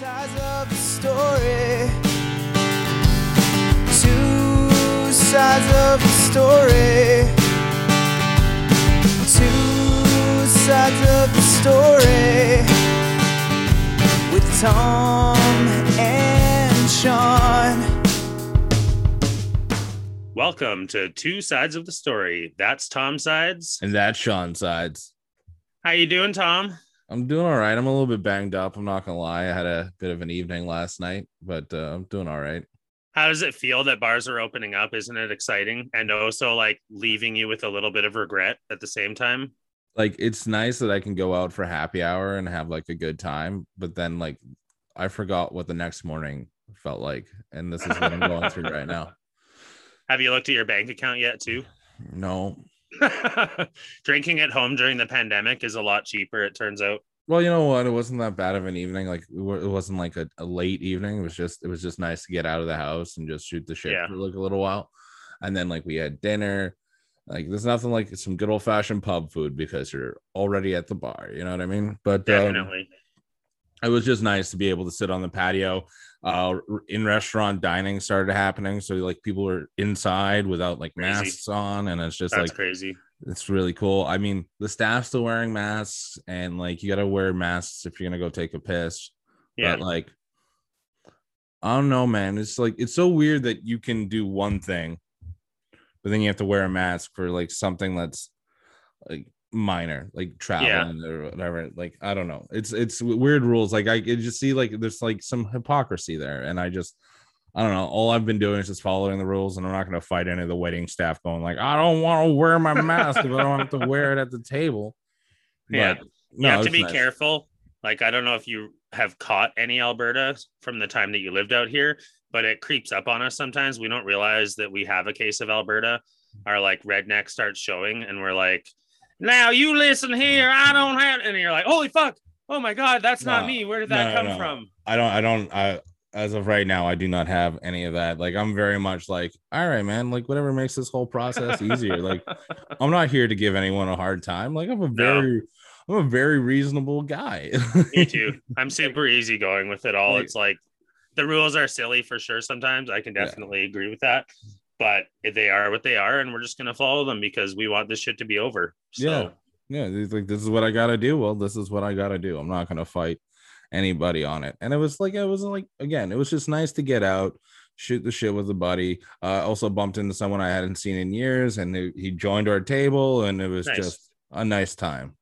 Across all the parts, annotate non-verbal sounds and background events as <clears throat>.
sides of the story. Two sides of the story. Two sides of the story. With Tom and Sean. Welcome to Two Sides of the Story. That's Tom Sides. And that's Sean sides. How you doing, Tom? I'm doing all right. I'm a little bit banged up. I'm not gonna lie. I had a bit of an evening last night, but uh, I'm doing all right. How does it feel that bars are opening up? Isn't it exciting? And also like leaving you with a little bit of regret at the same time. Like it's nice that I can go out for happy hour and have like a good time, but then like I forgot what the next morning felt like, and this is what I'm going through right now. <laughs> Have you looked at your bank account yet too? No. <laughs> Drinking at home during the pandemic is a lot cheaper, it turns out. Well, you know what? It wasn't that bad of an evening. Like it wasn't like a, a late evening. It was just it was just nice to get out of the house and just shoot the shit Yeah. for like a little while. And then like we had dinner. Like there's nothing like some good old fashioned pub food because you're already at the bar. You know what I mean? But um, Definitely. it was just nice to be able to sit on the patio. Uh, in restaurant dining started happening, so like people were inside without like Crazy. masks on, and it's just That's like crazy. it's really cool. I mean, the staff's still wearing masks, and like you got to wear masks if you're gonna go take a piss. Yeah. But like, I don't know, man. It's like it's so weird that you can do one thing, but then you have to wear a mask for like something that's like minor, like traveling or whatever. Like I don't know. It's it's weird rules. Like I could just see like there's like some hypocrisy there, and I just. I don't know. All I've been doing is just following the rules, and I'm not going to fight any of the wedding staff going like, "I don't want to wear my mask if I don't have to wear it at the table." Yeah. But, you have to be nice. careful. Like I don't know if you have caught any Alberta from the time that you lived out here, but it creeps up on us sometimes. We don't realize that we have a case of Alberta. Our like redneck starts showing, and we're like, "Now you listen here. I don't have," and you're like, "Holy fuck! Oh my god, that's not me. Where did that no, come no. from?" I don't. I don't. I as of right now, I do not have any of that. Like I'm very much like, all right, man. Like whatever makes this whole process <laughs> easier. like I'm not here to give anyone a hard time. Like I'm a very, I'm a very reasonable guy. <laughs> Me too. <laughs> I'm super easygoing with it all. Like- it's like the rules are silly for sure sometimes. I can Yeah. definitely agree with that. But they are what they are, and we're just gonna follow them because we want this shit to be over. So Yeah. yeah, like this is what I gotta do. Well, this is what I gotta do. I'm not gonna fight anybody on it. And it was like it was like again, it was just nice to get out, shoot the shit with a buddy. Uh, also bumped into someone I hadn't seen in years, and he- he joined our table, and it was Nice. just a nice time.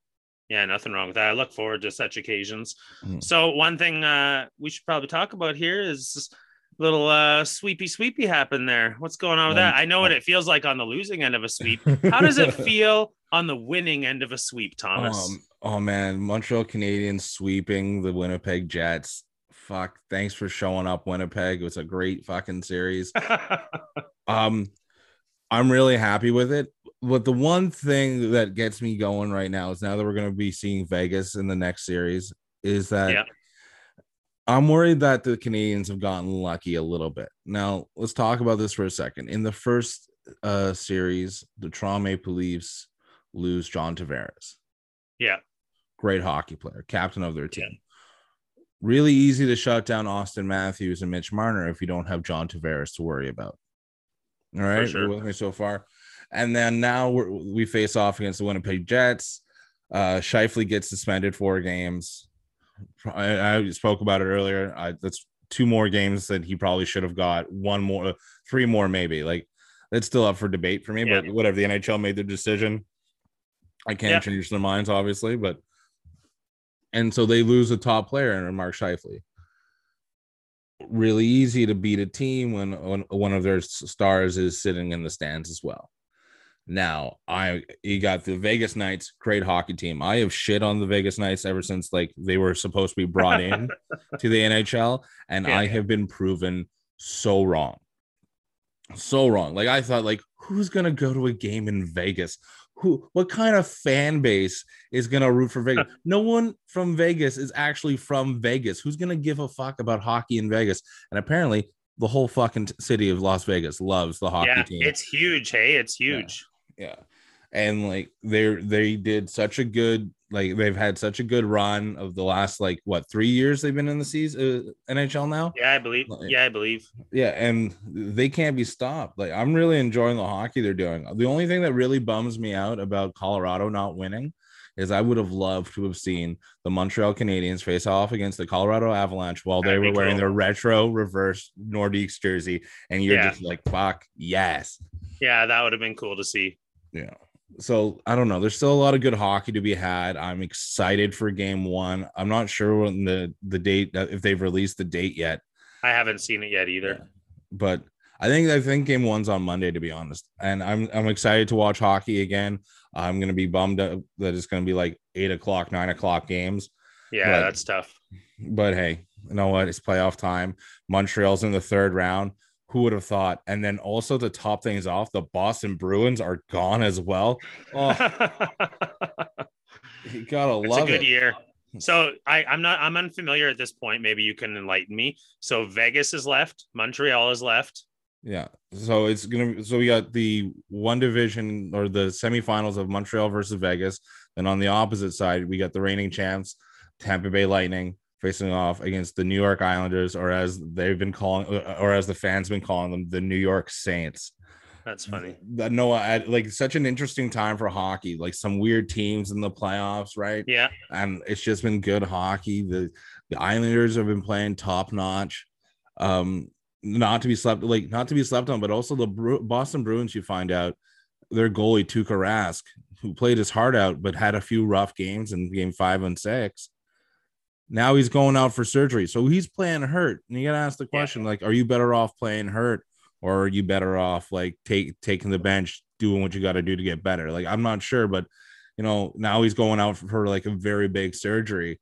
yeah, nothing wrong with that. I look forward to such occasions. Mm. So one thing uh we should probably talk about here is little uh sweepy sweepy happen there. What's going on with that? I know what it feels like on the losing end of a sweep. <laughs> How does it feel on the winning end of a sweep, Thomas? Um, oh man, Montreal Canadiens sweeping the Winnipeg Jets. Fuck, thanks for showing up, Winnipeg. It was a great fucking series. <laughs> Um, I'm really happy with it. But the one thing that gets me going right now is now that we're going to be seeing Vegas in the next series, is that Yeah. I'm worried that the Canadiens have gotten lucky a little bit. Now, let's talk about this for a second. In the first uh series, the Toronto Maple Leafs lose John Tavares yeah, great hockey player, captain of their team. Really easy to shut down Austin Matthews and Mitch Marner if you don't have John Tavares to worry about. All right, sure. With me so far. And then now we're, we face off against the Winnipeg Jets. Uh, Scheifele gets suspended four games. I, I spoke about it earlier. I, that's two more games that he probably should have got. One more, uh, three more, maybe. Like that's still up for debate for me. But whatever, the NHL made their decision. I can't Yeah. change their minds, obviously, but and so they lose a top player in Mark Scheifele. Really easy to beat a team when, when one of their stars is sitting in the stands as well. Now, I you got the Vegas Knights, great hockey team. I have shit on the Vegas Knights ever since like they were supposed to be brought in <laughs> to the NHL, and Yeah. I have been proven so wrong. So wrong. Like I thought, like who's gonna go to a game in Vegas? Who? What kind of fan base is gonna root for Vegas? <laughs> no one from Vegas is actually from Vegas. Who's gonna give a fuck about hockey in Vegas? And apparently, the whole fucking city of Las Vegas loves the hockey yeah, team. it's huge. Hey, it's huge. yeah. And like they're they did such a good like they've had such a good run of the last like what three years they've been in the season uh, NHL now. Yeah, I believe. Yeah, I believe. Yeah, and they can't be stopped. Like I'm really enjoying the hockey they're doing. The only thing that really bums me out about Colorado not winning is I would have loved to have seen the Montreal Canadiens face off against the Colorado Avalanche while they That'd were wearing cool. their retro reverse Nordiques jersey, and you're Yeah. just like, "Fuck yes." Yeah, that would have been cool to see. Yeah. So I don't know. There's still a lot of good hockey to be had. I'm excited for game one. I'm not sure when the the date uh, if they've released the date yet, I haven't seen it yet either. but I think I think game one's on Monday to be honest. And I'm I'm excited to watch hockey again. I'm gonna be bummed that it's gonna be like eight o'clock, nine o'clock games. Yeah, Right. that's tough. But hey, you know what? It's playoff time. Montreal's in the third round. Who would have thought? And then also to top things off, the Boston Bruins are gone as well. Oh, <laughs> you gotta it's love a good it. year. So I, I'm not I'm unfamiliar at this point. Maybe you can enlighten me. So Vegas is left, Montreal is left. Yeah. So it's gonna be so we got the one division or the semifinals of Montreal versus Vegas. Then on the opposite side, we got the reigning champs, Tampa Bay Lightning, facing off against the New York Islanders, or as they've been calling, or as the fans been calling them, the New York Saints. That's funny. That no, I, like such an interesting time for hockey. Like some weird teams in the playoffs, right? Yeah, and it's just been good hockey. The the Islanders have been playing top notch. Um, not to be slept like not to be slept on, but also the Bru- Boston Bruins. You find out their goalie Tuukka Rask, who played his heart out but had a few rough games in game five and six. Now he's going out for surgery, so he's playing hurt. And you gotta ask the Yeah. question: like, are you better off playing hurt, or are you better off like take taking the bench, doing what you got to do to get better? Like, I'm not sure, but you know, now he's going out for like a very big surgery.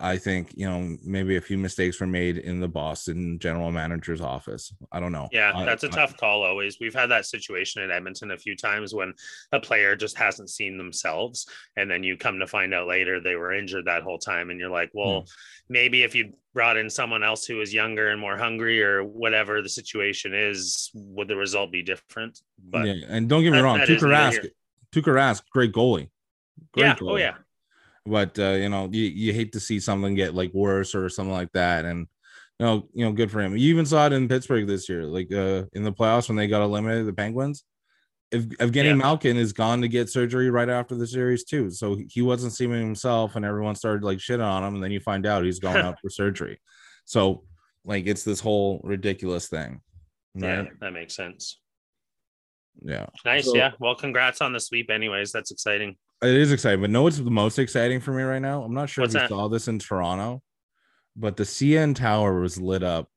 I think, you know, maybe a few mistakes were made in the Boston general manager's office. I don't know. yeah, that's a I- tough call. Always, we've had that situation at Edmonton a few times when a player just hasn't seen themselves, and then you come to find out later they were injured that whole time, and you're like, well, Hmm. maybe if you brought in someone else who was younger and more hungry, or whatever the situation is, would the result be different? But yeah, and don't get me that- wrong, that Tuukka Rask, Tuukka Rask, great goalie. Great yeah, oh yeah, But uh, you know, you, you hate to see something get like worse or something like that. And you know, you know, good for him. You even saw it in Pittsburgh this year, like uh in the playoffs when they got eliminated, the Penguins. If Evgeny Yeah. Malkin is gone to get surgery right after the series too, so he wasn't seeing himself, and everyone started like shitting on him, and then you find out he's going <laughs> out for surgery. So like it's this whole ridiculous thing, yeah, that makes sense. Yeah. Nice, So- yeah. Well, congrats on the sweep, anyways. That's exciting. It is exciting, but no, what's the most exciting for me right now? I'm not sure What's if you that? saw this in Toronto, but the CN Tower was lit up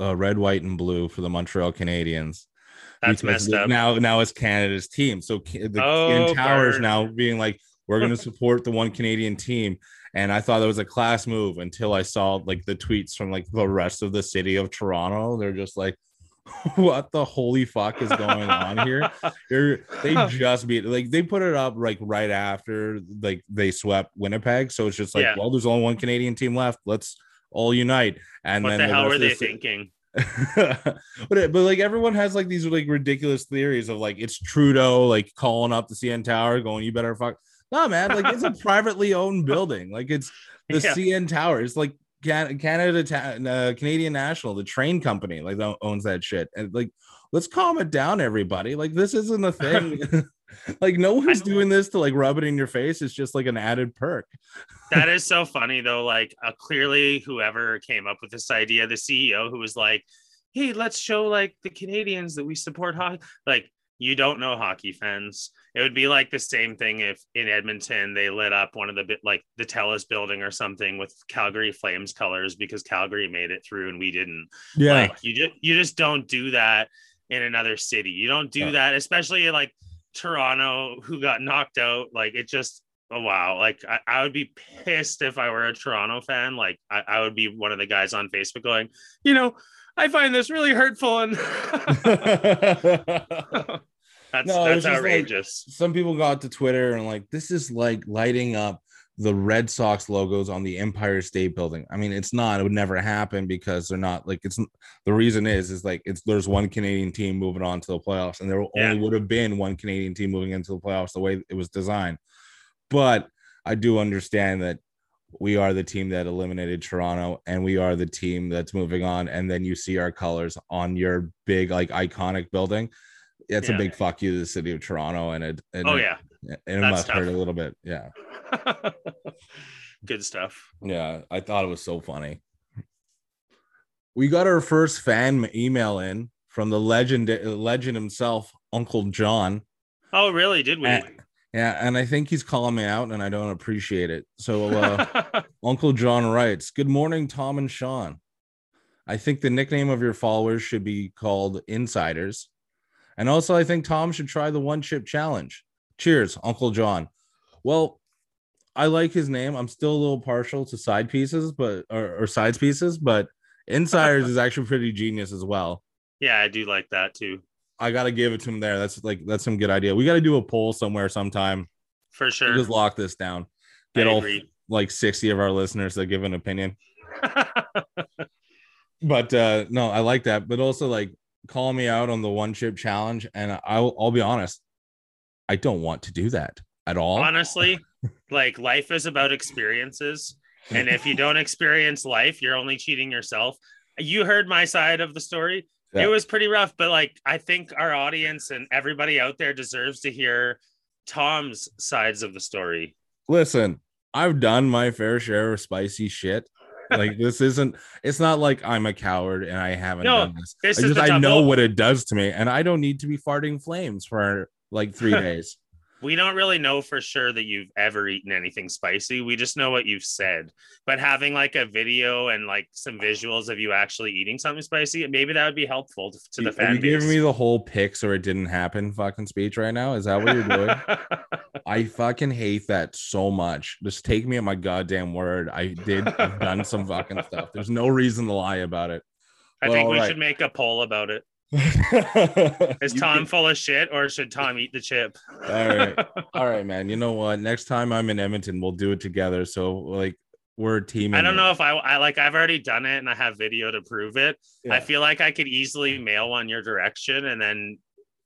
uh, red, white, and blue for the Montreal Canadiens. That's messed up. Now, now it's Canada's team. So the Oh, CN Tower is now being like, we're going <laughs> to support the one Canadian team. And I thought that was a class move until I saw like the tweets from like the rest of the city of Toronto. They're just like, <laughs> what the holy fuck is going on here? <laughs> They're, they just beat like they put it up like right after like they swept Winnipeg. So it's just like, Yeah. well, there's only one Canadian team left. Let's all unite. And what then the hell rest were they thinking? <laughs> but but like everyone has like these like ridiculous theories of like it's Trudeau like calling up the CN Tower, going, "You better fuck." No, man, like it's a privately owned building. Like it's the Yeah. CN Tower. It's like Can- Canada, Ta- uh, Canadian National, the train company, like owns that shit. And like, let's calm it down, everybody. Like this isn't a thing. <laughs> <laughs> like no one's doing this to like rub it in your face. It's just like an added perk. <laughs> that is so funny though. Like uh, clearly, whoever came up with this idea, the CEO who was like, "Hey, let's show like the Canadians that we support hockey." Like you don't know hockey fans. It would be like the same thing if in Edmonton they lit up one of the bit like the Telus building or something with Calgary Flames colors because Calgary made it through and we didn't. Like you just you just don't do that in another city. You don't do Yeah. that, especially like Toronto, who got knocked out. Like it just oh wow. Like I, I would be pissed if I were a Toronto fan. Like I, I would be one of the guys on Facebook going, you know, I find this really hurtful and <laughs> <laughs> <laughs> that's No, that's just like- outrageous. some people got to Twitter and like this is like lighting up the Red Sox logos on the Empire State Building. I mean, it's not, it would never happen because they're not like it's the reason is is like it's there's one Canadian team moving on to the playoffs, and there Yeah. only would have been one Canadian team moving into the playoffs the way it was designed. But I do understand that we are the team that eliminated Toronto and we are the team that's moving on. And then you see our colors on your big, like iconic building. It's Yeah. a big fuck you to the city of Toronto, and it and Oh it, yeah. and it That's must hurt a little bit. Yeah. <laughs> Good stuff. Yeah, I thought it was so funny. We got our first fan email in from the legend, legend himself, Uncle John. Oh, really? Did we? Eh, Yeah, and I think he's calling me out, and I don't appreciate it. So, uh, <laughs> Uncle John writes, "Good morning, Tom and Sean. I think the nickname of your followers should be called Insiders, and also I think Tom should try the one chip challenge. Cheers, Uncle John. Well, I like his name. I'm still a little partial to side pieces, but or, or sides pieces, but Insiders is actually pretty genius as well. yeah, I do like that too. I gotta give it to him there. That's like that's some good idea. We got to do a poll somewhere sometime. For sure. Just lock this down. Get all like 60 of our listeners that give an opinion. <laughs> but uh no i like that but also like call me out on the one chip challenge and i'll, I'll be honest i don't want to do that at all Honestly, <laughs> like life is about experiences. And if you don't experience life, you're only cheating yourself. You heard my side of the story. Yeah. It was pretty rough, but like I think our audience and everybody out there deserves to hear Tom's sides of the story. listen i've done my fair share of spicy shit like this isn't it's not like i'm a coward and i haven't No, done this, this I is just i know what it does to me and i don't need to be farting flames for like three <laughs> days We don't really know for sure that you've ever eaten anything spicy. We just know what you've said. But having like a video and like some visuals of you actually eating something spicy, maybe that would be helpful to, to the Are fan you base. giving me the whole pics or it didn't happen fucking speech right now is that what you're doing <laughs> I fucking hate that so much. Just take me at my goddamn word. I did I've done some fucking stuff. There's no reason to lie about it. I Well, think we alright. should make a poll about it. <laughs> Is Tom can- full of shit or should Tom eat the chip? all right. <laughs> All right, man. You know what? Next time I'm in Edmonton, we'll do it together. So like we're a team. I don't know if I, I like I've already done it and I have video to prove it. I feel like I could easily mail one your direction and then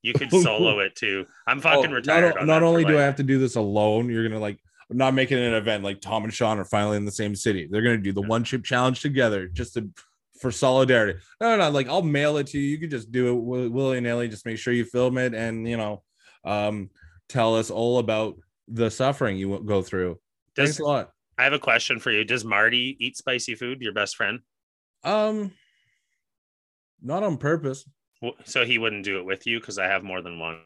you could <laughs> solo it too. I'm oh, fucking Oh, retired. Not, not only do I have to do this alone, you're gonna like not making an event like Tom and Sean are finally in the same city. They're gonna do the one chip challenge together just to for solidarity. No, no, no, like I'll mail it to you. You can just do it willy nilly. Just make sure you film it and you know, um, tell us all about the suffering you go through. Thanks a lot. I have a question for you. Does Marty eat spicy food? Your best friend? Um, not on purpose. So he wouldn't do it with you because I have more than one.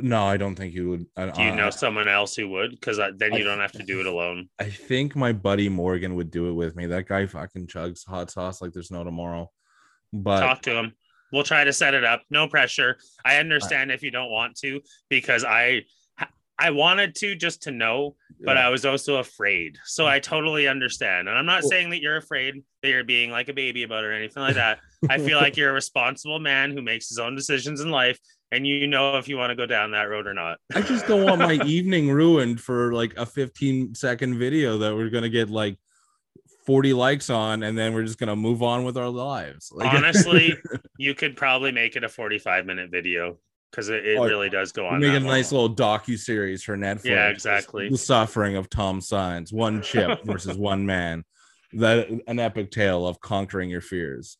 No, I don't think you would. uh, Do you know uh, someone else who would? Because then I- you don't have to do it alone. I think my buddy Morgan would do it with me. That guy fucking chugs hot sauce like there's no tomorrow. But Talk to him. We'll try to set it up. No pressure. I understand if you don't want to because I I wanted to just to know, but yeah. I was also afraid. So I totally understand. And I'm not saying that you're afraid that you're being like a baby about it or anything like that. I feel like <laughs> you're a responsible man who makes his own decisions in life and you know if you want to go down that road or not. I just don't want my <laughs> evening ruined for like a 15 second video that we're gonna get like 40 likes on, and then we're just gonna move on with our lives. Like, Honestly, <laughs> you could probably make it a 45 minute video because it, it Oh, really does go on. that a nice little docu series for Netflix. Yeah, exactly. The suffering of Tom Signs, one chip <laughs> versus one man. That an epic tale of conquering your fears.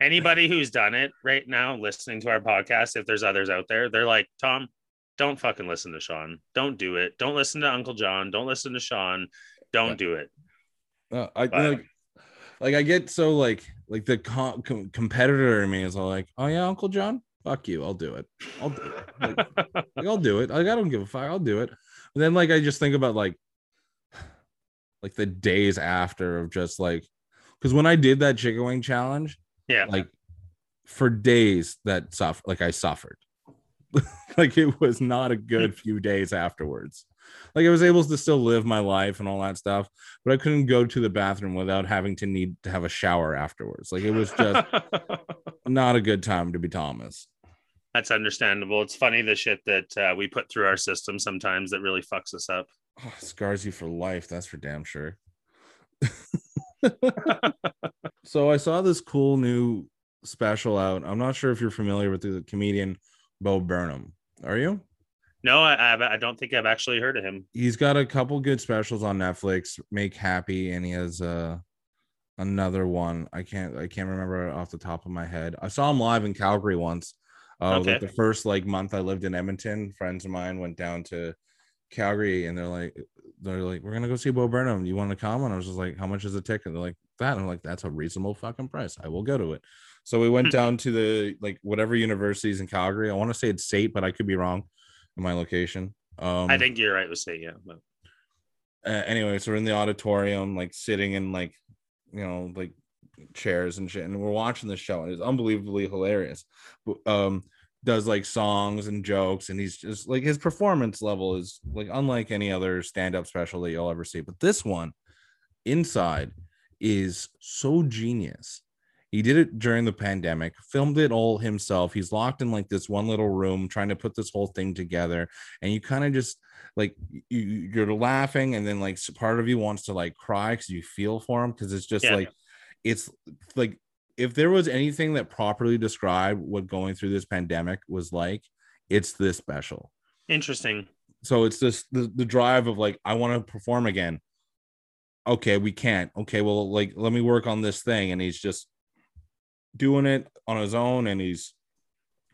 Anybody who's done it right now, listening to our podcast, if there's others out there, they're like, Tom, don't fucking listen to Sean. Don't do it. Don't listen to Uncle John. Don't listen to Sean. Don't Yeah. do it. Uh, I But- like, like I get so like like the com- com- competitor in me is all like, oh yeah, Uncle John, fuck you, I'll do it, I'll do it, like, <laughs> like, I'll do it. Like I don't give a fuck, I'll do it. And then like I just think about like like the days after of just like because when I did that chicken wing challenge, yeah. like for days that suffer like I suffered. <laughs> like it was not a good few days afterwards. Like I was able to still live my life and all that stuff, but I couldn't go to the bathroom without having to need to have a shower afterwards. Like it was just <laughs> not a good time to be Thomas. That's understandable. It's funny the shit that uh, we put through our system sometimes that really fucks us up. oh, scars you for life. That's for damn sure. <laughs> <laughs> so I saw this cool new special out. I'm not sure if you're familiar with the comedian Bo Burnham. Are you? No, I, I don't think I've actually heard of him. He's got a couple good specials on Netflix. Make Happy, and he has uh, another one. I can't I can't remember off the top of my head. I saw him live in Calgary once. Uh, Okay. like the first like month I lived in Edmonton, friends of mine went down to Calgary, and they're like, they're like, we're gonna go see Bo Burnham. You want to come? And I was just like, how much is a ticket? They're like that. And I'm like, that's a reasonable fucking price. I will go to it. So we went down to the like whatever universities in Calgary. I want to say it's State, but I could be wrong in my location. Um, I think you're right with say yeah. But uh, anyway, so we're in the auditorium, like sitting in like, you know, like chairs and shit, and we're watching the show, and it's unbelievably hilarious. But, Um, does like songs and jokes, and he's just like his performance level is like unlike any other stand-up special that you'll ever see. But this one, inside, is so genius. He did it during the pandemic, filmed it all himself. He's locked in like this one little room trying to put this whole thing together. And you kind of just like you, you're laughing, and then like part of you wants to like cry because you feel for him because it's just Yeah. like it's like if there was anything that properly described what going through this pandemic was like, it's this special. interesting. So it's just the, the drive of like, I want to perform again. Okay, we can't. Okay, well, like, let me work on this thing. And he's just doing it on his own and he's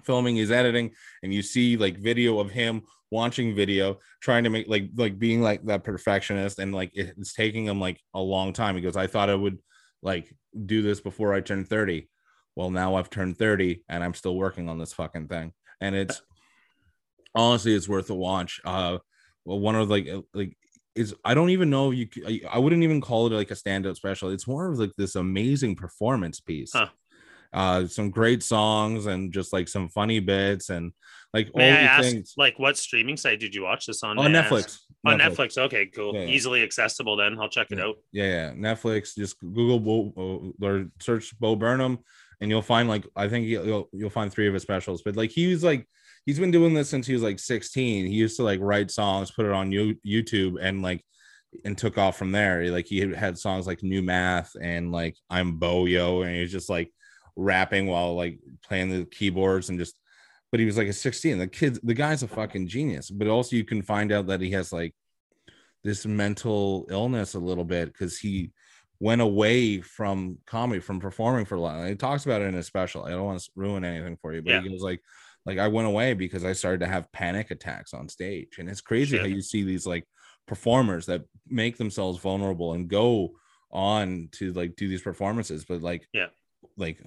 filming, he's editing, and you see like video of him watching video, trying to make like like being like that perfectionist, and like it's taking him like a long time. He goes, I thought I would like do this before I turn 30. Well, now I've turned 30 and I'm still working on this fucking thing. And it's honestly it's worth a watch. Uh well, one of like uh, like is I don't even know you I wouldn't even call it like a stand-up special. It's more of like this amazing performance piece. Huh. Uh some great songs and just like some funny bits and like all May I ask, things like, what streaming site did you watch this on? on May Netflix. On Netflix. Okay, cool. Yeah, yeah. Easily accessible. Then I'll check it Yeah. out. Yeah, yeah. Netflix. Just Google Bo, or search Bo Burnham, and you'll find like I think you'll you'll- find three of his specials. But like he was like he's been doing this since he was like 16. He used to like write songs, put it on you YouTube, and like and took off from there. Like he had songs like New Math and like I'm Bo Yo, and he was just like rapping while like playing the keyboards and just. But he was like a 16. The kid, the guy's a fucking genius. But also you can find out that he has like this mental illness a little bit because he went away from comedy from performing for a lot And he talks about it in his special. I don't want to ruin anything for you, but Yeah. he goes like, like I went away because I started to have panic attacks on stage, and it's crazy how you see these like performers that make themselves vulnerable and go on to like do these performances, but like Yeah. Like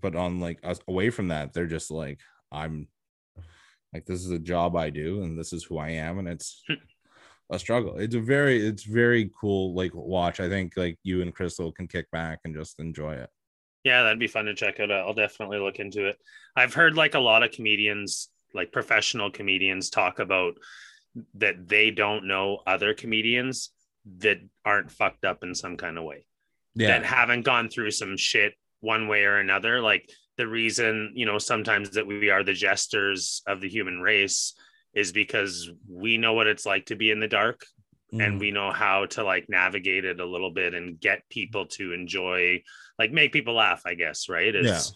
but on like us away from that, they're just like I'm like this is a job I do and this is who I am, and it's hmm. a struggle. It's a very it's very cool like watch. I think like you and Crystal can kick back and just enjoy it. Yeah, that'd be fun to check out. I'll definitely look into it. I've heard like a lot of comedians, like professional comedians, talk about that they don't know other comedians that aren't fucked up in some kind of way. Yeah. that haven't gone through some shit one way or another. Like the reason, you know, sometimes that we are the jesters of the human race is because we know what it's like to be in the dark and Mhm. we know how to like navigate it a little bit and get people to enjoy, like make people laugh, I guess, right? It's,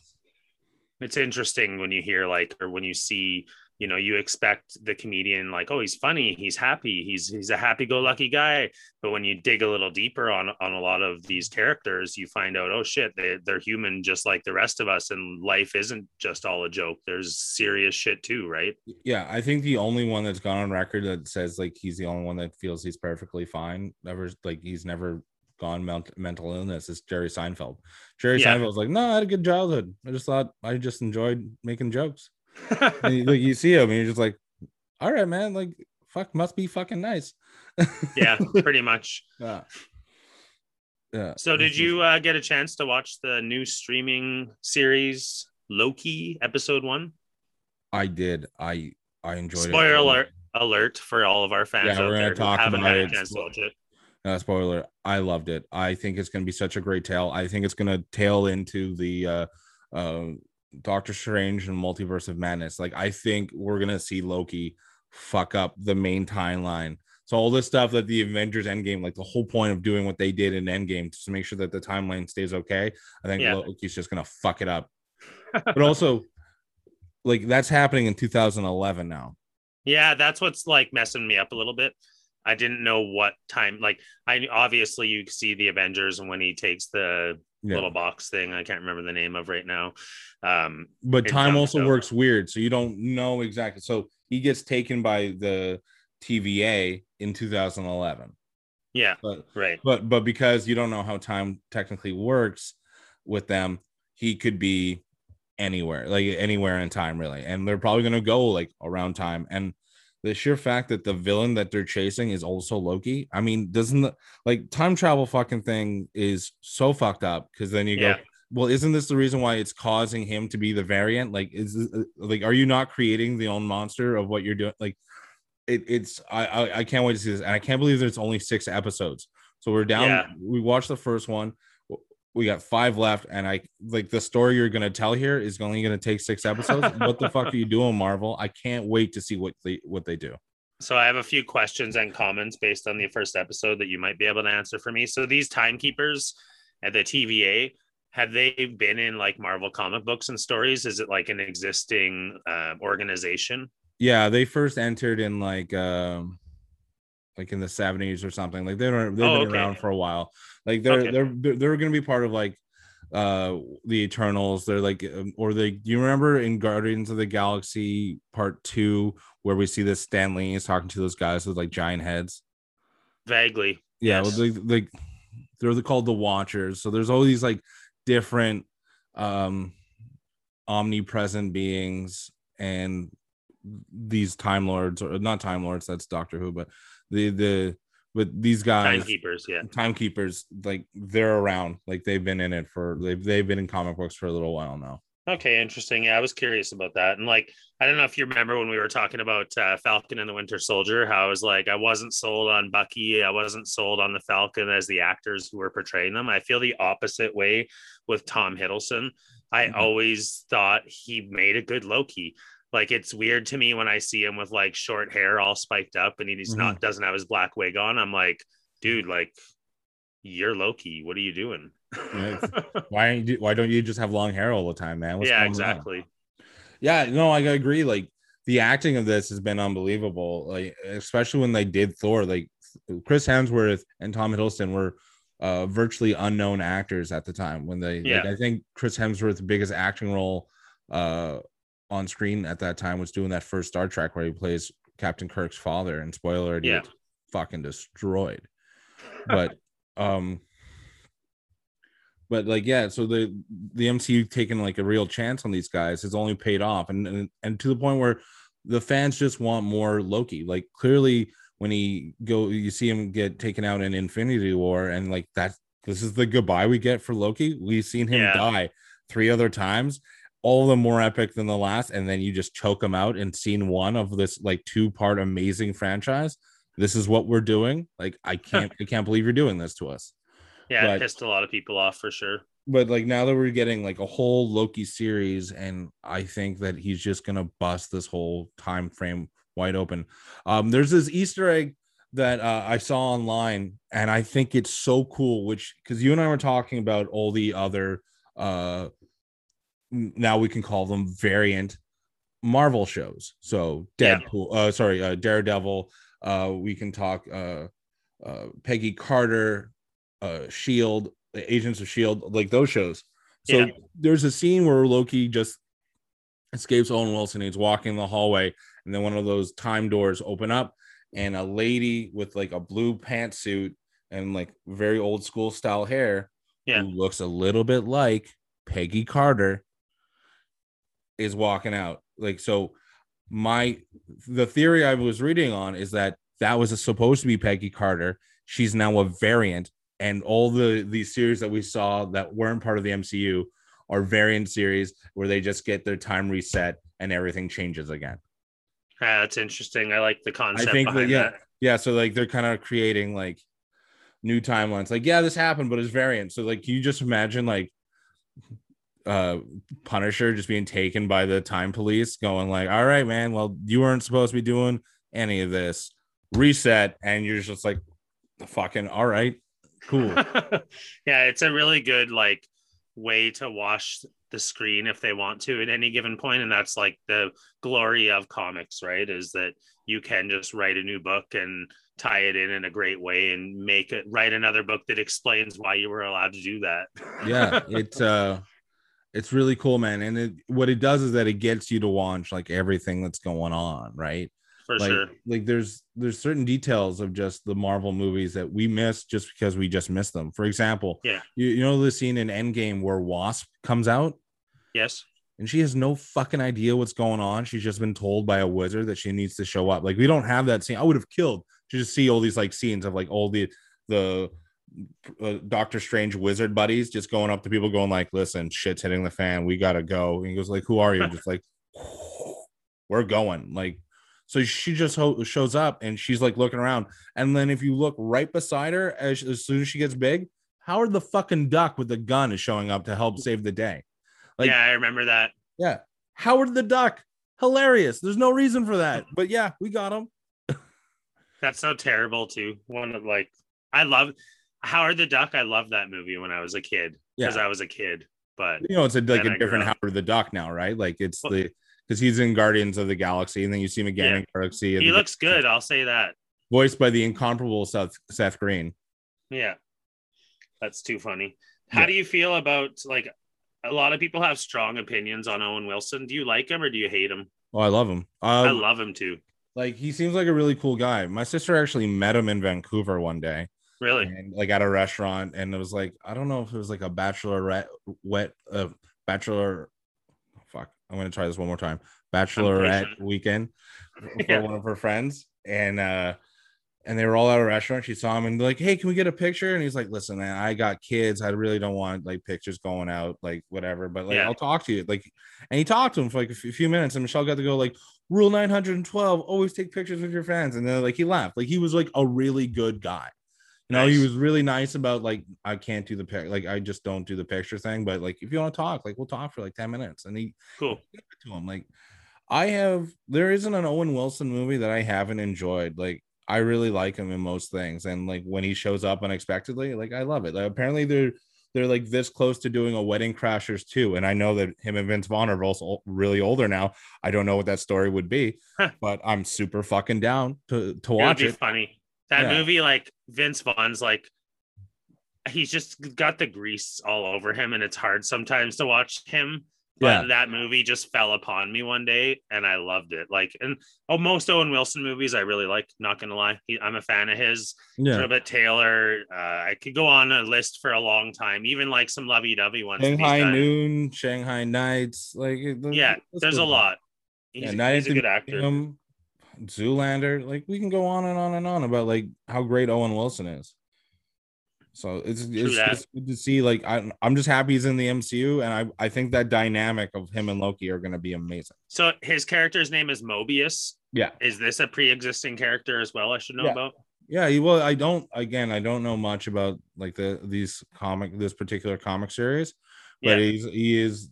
it's interesting when you hear like or when you see you know you expect the comedian like oh he's funny he's happy he's he's a happy-go-lucky guy but when you dig a little deeper on on a lot of these characters you find out oh shit they, they're human just like the rest of us and life isn't just all a joke there's serious shit too right yeah, I think the only one that's gone on record that says like he's the only one that feels he's perfectly fine. Never like he's never gone ment- mental illness is Jerry Seinfeld. Jerry Yeah. was like, no, I had a good childhood. I just thought I just enjoyed making jokes. <laughs> You- like you see him, and you're just like, all right, man, like fuck, must be fucking nice. <laughs> yeah pretty much yeah. Yeah. so did you uh, get a chance to watch the new streaming series loki episode one I did. I I enjoyed it. spoiler alert alert for all of our fans Yeah, out we're gonna there who talk haven't about had a it. chance to watch it Uh, spoiler. I loved it. I think it's going to be such a great tale. I think it's going to tail into the uh, uh, Doctor Strange and Multiverse of Madness. Like I think we're to see Loki fuck up the main timeline So all this stuff that the Avengers Endgame, like the whole point of doing what they did in Endgame to make sure that the timeline stays okay. I think Yeah. Loki's just gonna fuck it up. but also, like that's happening in 2011 now. Yeah, that's what's like messing me up a little bit. I didn't know what time. Like, I obviously you see the Avengers and when he takes the Yeah. little box thing. I can't remember the name of right now. Um, but time also out. works weird so you don't know exactly so he gets taken by the tva in 2011 yeah, but right. but but because you don't know how time technically works with them he could be anywhere like anywhere in time really and they're probably going to go like around time and the sheer fact that the villain that they're chasing is also loki i mean doesn't the, like time travel fucking thing is so fucked up because then you Yeah. go well isn't this the reason why it's causing him to be the variant? Like is this- uh, like are you not creating the own monster of what you're doing? Like it, it's I, I i can't wait to see this and i can't believe there's only six episodes. So we're down Yeah. we watched the first one we got five left and i like the story you're going to tell here is only going to take six episodes? <laughs> What the fuck are you doing marvel? I can't wait to see what they what they do. So I have a few questions and comments based on the first episode that you might be able to answer for me. So these timekeepers at the TVA have they been in like Marvel comic books and stories? Is it like an existing uh, organization? yeah they first entered in like um like in the 70s or something like they're they've Oh, been okay. around for a while like they're Okay. they're they're, going to be part of like uh the eternals they're like um, or they do you remember in guardians of the galaxy part two where we see this stan lee is talking to those guys with like giant heads Vaguely. yeah Yes. they, they they're called the watchers so there's all these like different um omnipresent beings and these time lords or not time lords that's doctor who but the the but these guys Timekeepers, yeah. timekeepers like they're around like they've been in it for they've, they've been in comic books for a little while now Okay, interesting. Yeah, I was curious about that. And like, I don't know if you remember when we were talking about uh, Falcon and the Winter Soldier, how I was like, I wasn't sold on Bucky, I wasn't sold on the Falcon as the actors who were portraying them. I feel the opposite way with Tom Hiddleston. I Mhm. always thought he made a good Loki. Like it's weird to me when I see him with like short hair all spiked up and he's not doesn't have his black wig on. I'm like, dude, like you're Loki. What are you doing? Yeah, <laughs> why don't you why don't you just have long hair all the time man What's yeah, going on? exactly. Yeah, no, I agree. Like the acting of this has been unbelievable. Like especially when they did Thor, like Chris Hemsworth and Tom Hiddleston were uh virtually unknown actors at the time when they like, I think Chris Hemsworth's biggest acting role uh on screen at that time was doing that first Star Trek where he plays Captain Kirk's father and spoiler Yeah. fucking destroyed. But um but like yeah so the the mcu taking like a real chance on these guys has only paid off. And, and and to the point where the fans just want more loki. Like clearly when he go you see him get taken out in infinity war and like that this is the goodbye we get for loki. We've seen him Yeah. die three other times all of them more epic than the last. And then you just choke him out in scene one of this like two part amazing franchise. This is what we're doing. Like i can't i can't believe you're doing this to us Yeah, But- it pissed a lot of people off for sure. but like now that we're getting like a whole Loki series, and I think that he's just gonna bust this whole time frame wide open. Um, there's this Easter egg that uh, I saw online, and I think it's so cool. Which because you and I were talking about all the other, uh, now we can call them variant Marvel shows. So Yeah. Deadpool, uh, sorry, uh, Daredevil. Uh, we can talk uh, uh, Peggy Carter, uh, Shield, Agents of Shield, like those shows. So Yeah. there's a scene where Loki just escapes Owen Wilson. He's walking the hallway, and then one of those time doors open up, and a lady with like a blue pantsuit and like very old school style hair, Yeah. who looks a little bit like Peggy Carter, is walking out. Like so, my the theory I was reading on is that that was supposed to be Peggy Carter. She's now a variant, and all the these series that we saw that weren't part of the MCU are variant series where they just get their time reset and everything changes again. Yeah, that's interesting. I like the concept. I think that yeah, that. yeah. So like they're kind of creating like new timelines. Like yeah, this happened, but it's variant. So like, you just imagine like uh Punisher just being taken by the time police, going like, "All right, man. Well, you weren't supposed to be doing any of this. reset, and you're just like, fucking all right, cool. <laughs> yeah, it's a really good like way to wash the screen if they want to at any given point and that's like the glory of comics right is that you can just write a new book and tie it in in a great way and make it write another book that explains why you were allowed to do that <laughs> yeah it's uh it's really cool man and it, what it does is that it gets you to watch like everything that's going on right for like, sure like there's there's certain details of just the marvel movies that we miss just because we just missed them for example yeah you, you know the scene in endgame where wasp comes out yes and she has no fucking idea what's going on she's just been told by a wizard that she needs to show up like we don't have that scene i would have killed to just see all these like scenes of like all the the uh, Doctor Strange wizard buddies just going up to people, going like, "Listen, shit's hitting the fan. We gotta go." And he goes like, "Who are you?" just like, <laughs> "We're going." Like, so she just ho- shows up and she's like looking around, and then if you look right beside her, as, as soon as she gets big, Howard the fucking duck with the gun is showing up to help mm. save the day. Like, yeah, I remember that. Yeah, Howard the duck, hilarious. There's no reason for that, <laughs> but yeah, we got him. That's so terrible too. One of like I love Howard the Duck. I loved that movie when I was a kid because Yeah. I was a kid. But you know it's a, like a different. Howard the Duck now, right? Like it's Well- the because he's in Guardians of the Galaxy, and then you see him again Yeah. in Galaxy. he looks good. I'll say that. voiced by the incomparable Seth Seth Green. Yeah, that's too funny. How Yeah. do you feel about like a lot of people have strong opinions on Owen Wilson? Do you like him or do you hate him? Oh, I love him. I Um, love him too. like he seems like a really cool guy. My sister actually met him in Vancouver one day, Really? and like at a restaurant, and it was like I don't know if it was like a bachelorette wet uh, bachelor. I'm gonna try this one more time. Bachelorette weekend <laughs> for Yeah. one of her friends, and uh, and they were all at a restaurant. She saw him and like, hey, can we get a picture? And he's like, listen, man, I got kids. I really don't want like pictures going out, like whatever. But like, Yeah. I'll talk to you. Like, and he talked to him for like a few minutes, and Michelle got to go like, rule 912, always take pictures with your friends. And then like he laughed. Like he was like a really good guy. You know, he was really nice about like I can't do the pic, like I just don't do the picture thing. But like if you want to talk, like we'll talk for like 10 minutes. And he Cool. <laughs> to him. Like I have there isn't an Owen Wilson movie that I haven't enjoyed. Like I really like him in most things. And like when he shows up unexpectedly, like I love it. Like apparently they're they're like this close to doing a wedding crashers too. And I know that him and Vince Vaughn are both really older now. I don't know what that story would be, but I'm super fucking down to to watch it. funny. That Yeah. movie, like Vince Vaughn's, like he's just got the grease all over him, and it's hard sometimes to watch him. But Yeah. that movie just fell upon me one day, and I loved it. Like, and oh, most Owen Wilson movies I really like. Not gonna lie, he, I'm a fan of his. Yeah. Drillbit Taylor. Uh, I could go on a list for a long time, even like some lovey-dovey ones. Shanghai. Noon, Shanghai Nights, like Yeah, there's a lot. He's, Yeah, he's a good actor. Museum, Zoolander, like we can go on and on and on about like how great Owen Wilson is. So it's it's just good to see. Like I'm I'm just happy he's in the MCU, and I I think that dynamic of him and Loki are going to be amazing. So his character's name is Mobius. Yeah, Is this a pre-existing character as well? I should know Yeah. about. yeah. he- Well, I don't. Again, I don't know much about like the these comic this particular comic series, but Yeah. he's he is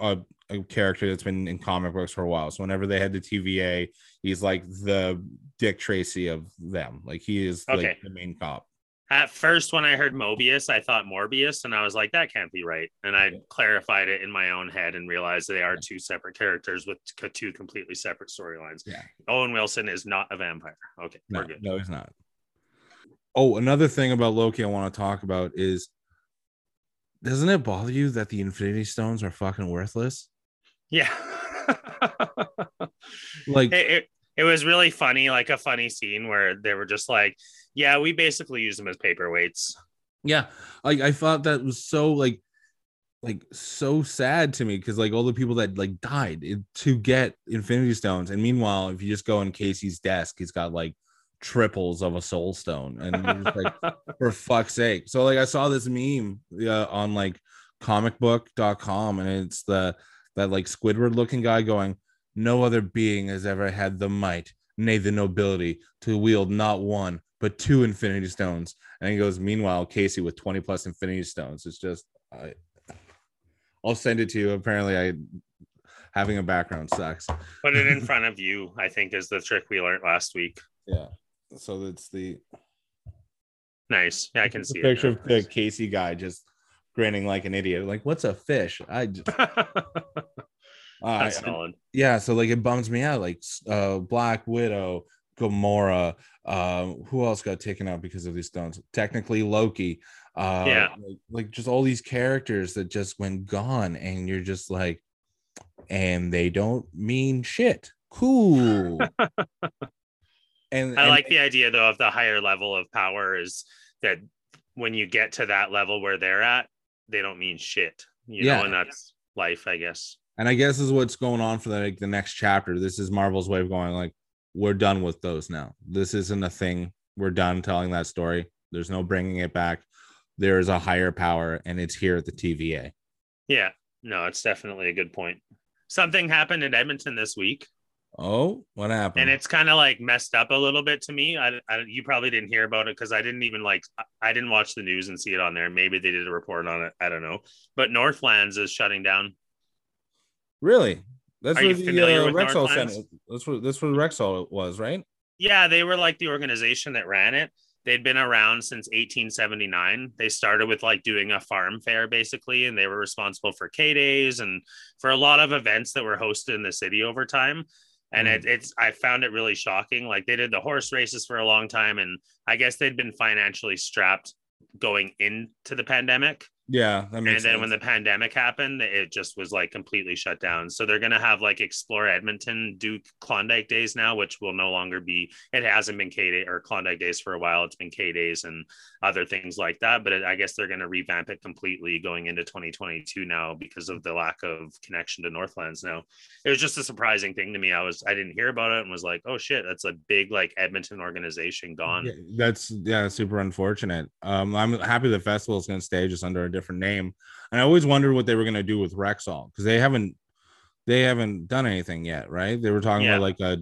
a, a character that's been in comic books for a while. So whenever they had the TVA, he's like the Dick Tracy of them. Like he is Okay. like the main cop. At first, when I heard Mobius, I thought Morbius, and I was like, that can't be right. And I Yeah. clarified it in my own head and realized they are two separate characters with two completely separate storylines. Yeah. Owen Wilson is not a vampire. Okay, No, we're good. no, he's not. Oh, another thing about Loki I want to talk about is doesn't it bother you that the Infinity Stones are fucking worthless? Yeah. <laughs> Like, it, it, it was really funny, like a funny scene where they were just like, yeah, we basically use them as paperweights. yeah, like I thought that was so like, like so sad to me because like all the people that like died eh, to get Infinity Stones, and meanwhile, if you just go in Casey's desk, he's got like triples of a Soul Stone, and like. <laughs> for fuck's sake. So like I saw this meme uh, on like comicbook.com and it's the that like Squidward looking guy going, No other being has ever had the might, nay the nobility, to wield not one, but two infinity stones. And he goes, Meanwhile, Casey with 20 plus infinity stones. It's just I I'll send it to you. Apparently, I having a background sucks. Put it in <laughs> front of you, I think, is the trick we learned last week. Yeah. So that's the Nice. Yeah, I can see picture it. of the Casey guy just grinning like an idiot. Like, what's a fish? I just now. <laughs> I- That's I- solid. yeah. So like it bums me out. Like uh, Black Widow, Gamora. Um, who else got taken out because of these stones? Technically Loki. Uh, Yeah. Like, like just all these characters that just went gone, and you're just like, and they don't mean shit. Cool. <laughs> and I and- like the idea though of the higher level of power is that when you get to that level where they're at, they don't mean shit. You Yeah. know, and that's life, I guess. And I guess is what's going on for the like the next chapter. This is Marvel's way of going like we're done with those now. This isn't a thing. We're done telling that story. There's no bringing it back. There is a higher power, and it's here at the TVA. Yeah. No, it's definitely a good point. Something happened in Edmonton this week, Oh, what happened? and it's kind of like messed up a little bit to me. I, I you probably didn't hear about it because I didn't even like I- didn't watch the news and see it on there. Maybe they did a report on it. I don't know. But Northlands is shutting down. really that's Are where you the uh, with Rexall? Center. That's what that's what Rexall was, right? Yeah, they were like the organization that ran it. They'd been around since 1879. They started with like doing a farm fair basically, and they were responsible for K days and for a lot of events that were hosted in the city over time. And Mm. it, it's I found it really shocking. Like they did the horse races for a long time, and I guess they'd been financially strapped going into the pandemic. Yeah, that And then sense. when the pandemic happened, it just was like completely shut down. So they're gonna have like Explore Edmonton do Klondike Days now, which will no longer be. It hasn't been K Day or Klondike Days for a while. It's been K Days and other things like that. But it, I guess they're gonna revamp it completely going into 2022 now because of the lack of connection to Northlands. Now it was just a surprising thing to me. I was I didn't hear about it and was like, oh shit, that's a big like Edmonton organization gone. Yeah, that's yeah, super unfortunate. Um, I'm happy the festival is going to stay just under a different name. And I always wondered what they were going to do with Rexall because they haven't they haven't done anything yet, right? They were talking Yeah. about like a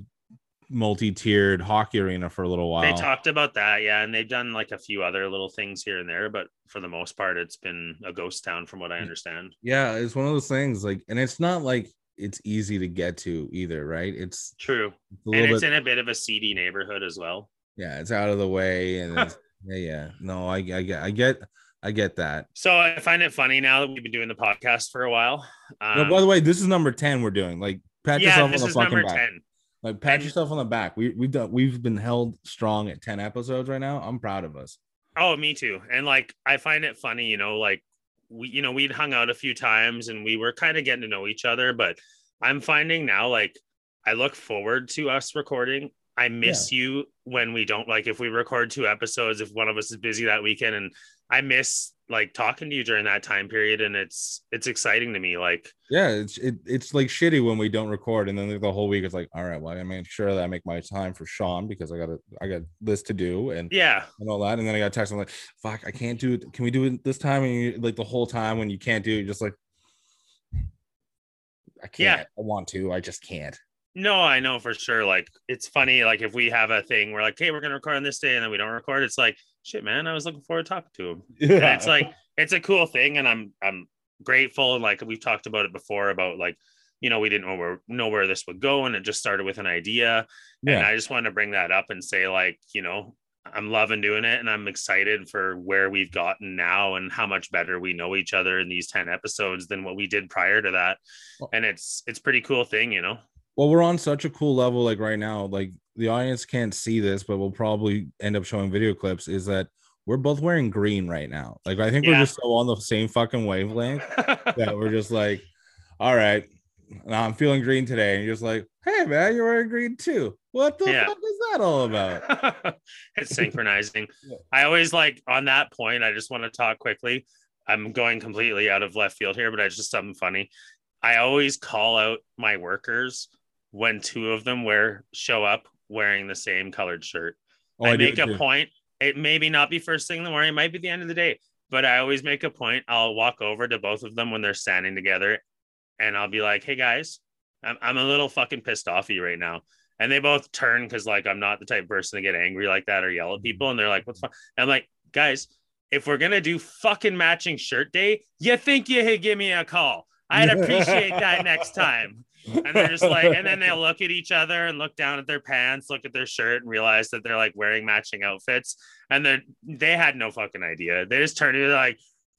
multi-tiered hockey arena for a little while. They talked about that, yeah, and they've done like a few other little things here and there, but for the most part, it's been a ghost town, from what I understand. yeah, it's one of those things like, and it's not like it's easy to get to either, right? It's True, a and it's bit, in a bit of a seedy neighborhood as well. yeah, it's out of the way, and yeah, yeah. No, I, I get, I get, I get that. So I find it funny now that we've been doing the podcast for a while. No, Um, by the way, this is number ten. We're doing like pat yeah, yourself this on the is fucking number back. ten. Like pat And- yourself on the back. We we've done we've been held strong at 10 episodes right now. I'm proud of us. Oh, me too. And like I find it funny, you know, like we you know, we'd hung out a few times and we were kind of getting to know each other, but I'm finding now like I look forward to us recording. I miss you when we don't like if we record two episodes if one of us is busy that weekend and I miss like talking to you during that time period and it's it's exciting to me like Yeah, it's it, it's like shitty when we don't record and then like, the whole week it's like, all right, well, I make sure that I make my time for Sean because I got a I got this to do and, yeah and all that. And then I got text I'm like, fuck, I can't do it. Can we do it this time? And you like the whole time when you can't do it, you're just like I can't. Yeah. I want to, I just can't. No I know for sure. Like it's funny like if we have a thing we're like hey we're gonna record on this day and then we don't record it's like shit man I was looking forward to talking to him. <laughs> Yeah. and it's like it's a cool thing and i'm i'm grateful and like we've talked about it before about like you know we didn't know where know where this would go and it just started with an idea. And yeah. i just wanted to bring that up and say like you know i'm loving doing it and i'm excited for where we've gotten now and how much better we know each other in these 10 episodes than what we did prior to that. And it's it's pretty cool thing you know well, we're on such a cool level, like right now, like the audience can't see this, but we'll probably end up showing video clips. Is that we're both wearing green right now? Like, I think we're just so on the same fucking wavelength <laughs> that we're just like, all right, now I'm feeling green today. And you're just like, hey, man, you're wearing green too. What the Yeah. fuck is that all about? <laughs> it's synchronizing. <laughs> Yeah. I always like on that point. I just want to talk quickly. I'm going completely out of left field here, but it's just something funny. I always call out my workers when two of them wear show up wearing the same colored shirt. Oh, I, do make a too. point. It maybe not be first thing in the morning, it might be the end of the day, but I always make a point. I'll walk over to both of them when they're standing together and I'll be like, hey guys, I'm, I'm a little fucking pissed off at you right now. And they both turn because like I'm not the type of person to get angry like that or yell at mm-hmm. people. And they're like, what's fun? I'm like, guys, if we're gonna do fucking matching shirt day, you think you could give me a call. I'd <laughs> appreciate that next time. And they're just like, and then they'll <laughs> look at each other and look down at their pants, look at their shirt, and realize that they're like wearing matching outfits. And they they had no fucking idea. They just turned to like,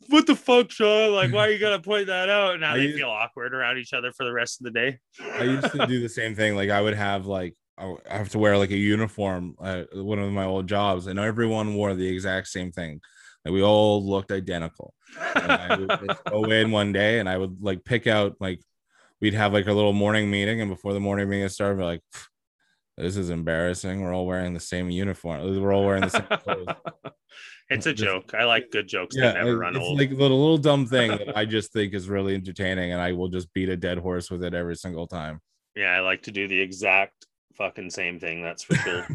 what the fuck, Sean? Like, why are you gonna point that out? And now I they used- feel awkward around each other for the rest of the day. I used to do the same thing. Like I would have like I have to wear like a uniform at one of my old jobs, and everyone wore the exact same thing. Like we all looked identical. And I would go in one day, and I would like pick out like we'd have like a little morning meeting, and before the morning meeting started, we're like, "This is embarrassing. We're all wearing the same uniform. We're all wearing the same <laughs> clothes." it's a joke. I like good jokes yeah, that never it- run it's old. like the little dumb <laughs> thing that I just think is really entertaining, and I will just beat a dead horse with it every single time. yeah, I like to do the exact fucking same thing. That's for sure.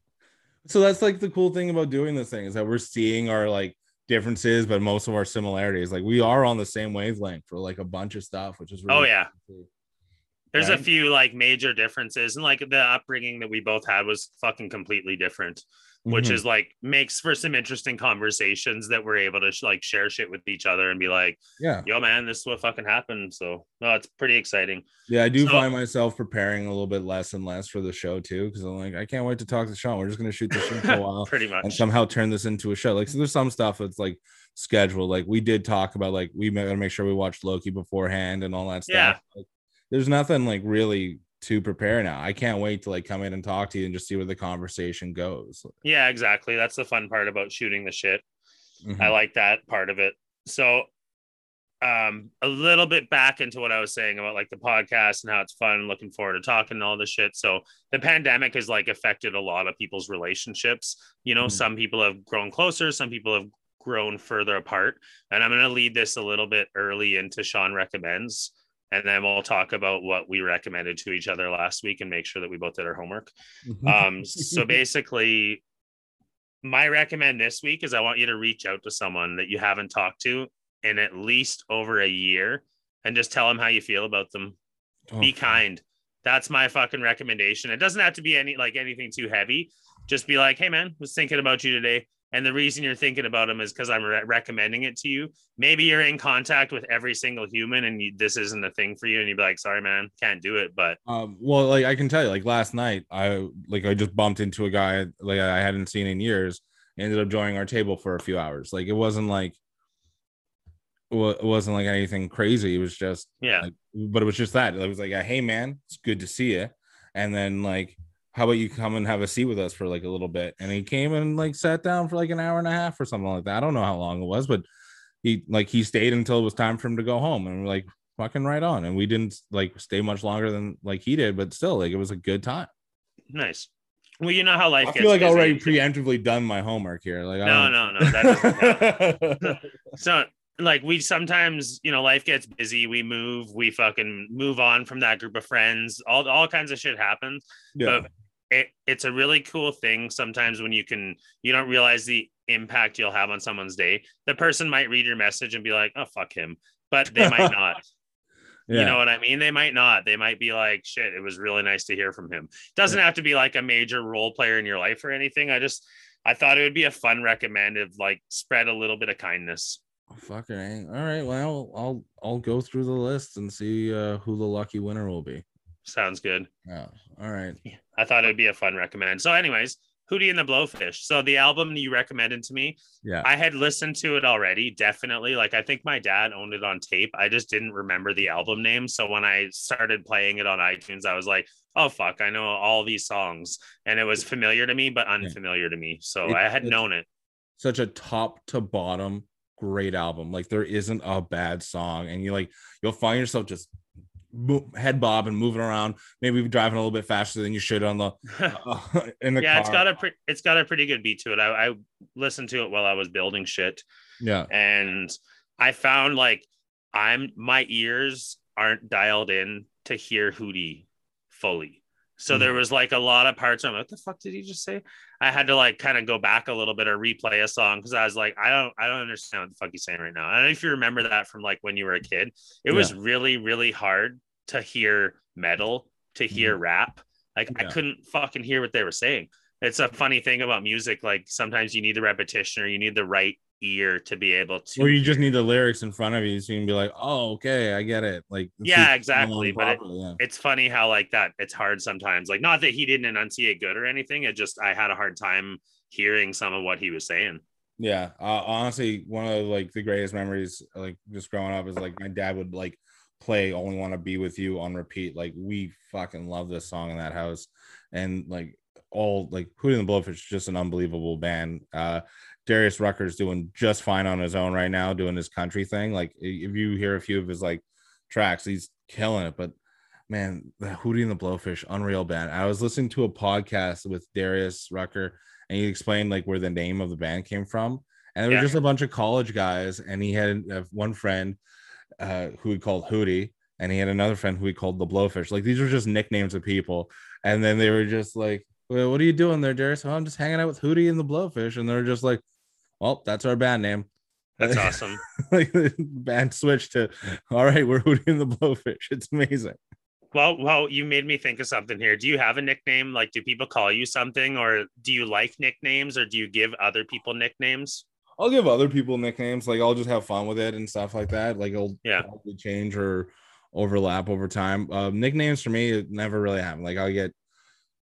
<laughs> so that's like the cool thing about doing this thing is that we're seeing our like differences but most of our similarities like we are on the same wavelength for like a bunch of stuff which is really oh yeah. cool. There's a few like major differences, and like the upbringing that we both had was fucking completely different, which Mhm. is like makes for some interesting conversations that we're able to sh- like share shit with each other and be like, yeah "Yo, man, this is what fucking happened." So no, it's pretty exciting. yeah i do So- find myself preparing a little bit less and less for the show too because i'm like i can't wait to talk to sean we're just going to shoot the show for a <laughs> while pretty much, and somehow turn this into a show like so there's some stuff that's like scheduled like we did talk about like we gotta make sure we watched loki beforehand and all that stuff Yeah. like, there's nothing like really to prepare now i can't wait to like come in and talk to you and just see where the conversation goes Yeah, exactly. That's the fun part about shooting the shit. Mhm. I like that part of it. So um a little bit back into what I was saying about like the podcast and how it's fun looking forward to talking and all this shit. So the pandemic has like affected a lot of people's relationships. You know, Mhm. some people have grown closer, some people have grown further apart. And I'm gonna lead this a little bit early into Sean recommends. And then we'll talk about what we recommended to each other last week and make sure that we both did our homework. Um, <laughs> so basically, my recommend this week is I want you to reach out to someone that you haven't talked to in at least over a year and just tell them how you feel about them. Oh, Be kind. That's my fucking recommendation. It doesn't have to be any like anything too heavy. Just be like, hey man, was thinking about you today. And the reason you're thinking about them is because I'm re- recommending it to you. Maybe you're in contact with every single human and you, this isn't a thing for you. And you'd be like, sorry, man, can't do it. But Um, well, like I can tell you, like last night, I like I just bumped into a guy like I hadn't seen in years. Ended up joining our table for a few hours. Like it wasn't like it wasn't like anything crazy. It was just yeah, like, but it was just that. It was like, hey man, it's good to see you. And then like, how about you come and have a seat with us for like a little bit? And he came and like sat down for like an hour and a half or something like that. I don't know how long it was, but he like he stayed until it was time for him to go home. And we're like, fucking right on. And we didn't like stay much longer than like he did, but still, like it was a good time. nice. Well, you know how life I gets feel like I busy. already preemptively done my homework here. Like, I No, don't- no, no. That doesn't <laughs> so like we sometimes you know life gets busy we move we fucking move on from that group of friends all all kinds of shit happens yeah. but it, it's a really cool thing sometimes when you can you don't realize the impact you'll have on someone's day the person might read your message and be like oh fuck him but they might <laughs> not yeah. you know what i mean they might not they might be like shit it was really nice to hear from him doesn't have to be like a major role player in your life or anything i just i thought it would be a fun recommend of like spread a little bit of kindness Fucking A. all right. Well, I'll I'll go through the list and see uh, who the lucky winner will be. Sounds good Yeah. All right. I thought it would be a fun recommend. So, anyways, Hootie and the Blowfish. So, the album you recommended to me, Yeah. I had listened to it already, definitely. Like, I think my dad owned it on tape. I just didn't remember the album name. So, when I started playing it on iTunes, I was like, oh, fuck, I know all these songs. And it was familiar to me, but unfamiliar to me. So, It- I had known it. Such a top to bottom great album. Like there isn't a bad song, and you like you'll find yourself just mo- bob and moving around, maybe driving a little bit faster than you should on the <laughs> uh, <laughs> in the yeah, car. it's got a pre- it's got a pretty good beat to it. I, I listened to it while I was building shit. yeah. and I found like I'm my ears aren't dialed in to hear Hootie fully. So Mhm. there was like a lot of parts. where I'm like, what the fuck did he just say? I had to like kind of go back a little bit or replay a song because I was like, I don't, I don't understand what the fuck he's saying right now. I don't know if you remember that from like when you were a kid. It was really, really hard to hear metal, to hear rap. Like I couldn't fucking hear what they were saying. It's a funny thing about music. Like sometimes you need the repetition or you need the right ear to be able to. Or you just need the lyrics in front of you so you can be like, oh, okay, I get it. Like, Yeah, exactly, but it- yeah. it's funny how like that it's hard sometimes. Like not that he didn't enunciate good or anything. It just I had a hard time hearing some of what he was saying. Yeah, uh, honestly, one of like the greatest memories, like just growing up, is like my dad would like play "Only Want to Be with You" on repeat. Like we fucking love this song in that house, and like all like Hootie and the Blowfish, is just an unbelievable band. Uh, Darius Rucker's doing just fine on his own right now, doing his country thing. Like if you hear a few of his like tracks, he's killing it. But man, the Hootie and the Blowfish, unreal band. I was listening to a podcast with Darius Rucker and he explained like where the name of the band came from. And there Yeah. were just a bunch of college guys, and he had uh, one friend uh, who he called Hootie, and he had another friend who he called the Blowfish. Like these were just nicknames of people, and then they were just like, well, "What are you doing there, Darius?" "Oh, I'm just hanging out with Hootie and the Blowfish, and they're just like, "Well, that's our band name." That's <laughs> awesome. like the band switched to, "All right, we're Hootie and the Blowfish." <laughs> It's amazing. Well, well, you made me think of something here. Do you have a nickname? Like, do people call you something, or do you like nicknames, or do you give other people nicknames? I'll give other people nicknames. Like I'll just have fun with it and stuff like that. Like it'll Yeah. probably change or overlap over time. Um, nicknames for me it never really happen. Like I get